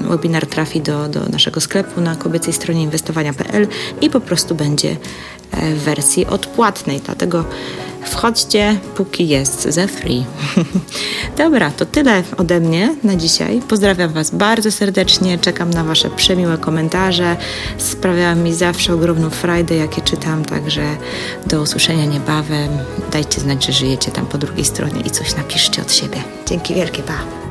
webinar trafi do, do naszego sklepu na kobiecej stronie inwestowania.pl i po prostu będzie e, w wersji odpłatnej. Dlatego Wchodźcie, póki jest ze free. Dobra, to tyle ode mnie na dzisiaj. Pozdrawiam Was bardzo serdecznie, czekam na Wasze przemiłe komentarze. Sprawiają mi zawsze ogromną frajdę, jakie czytam, także do usłyszenia niebawem. Dajcie znać, że żyjecie tam po drugiej stronie i coś napiszcie od siebie. Dzięki wielkie, pa!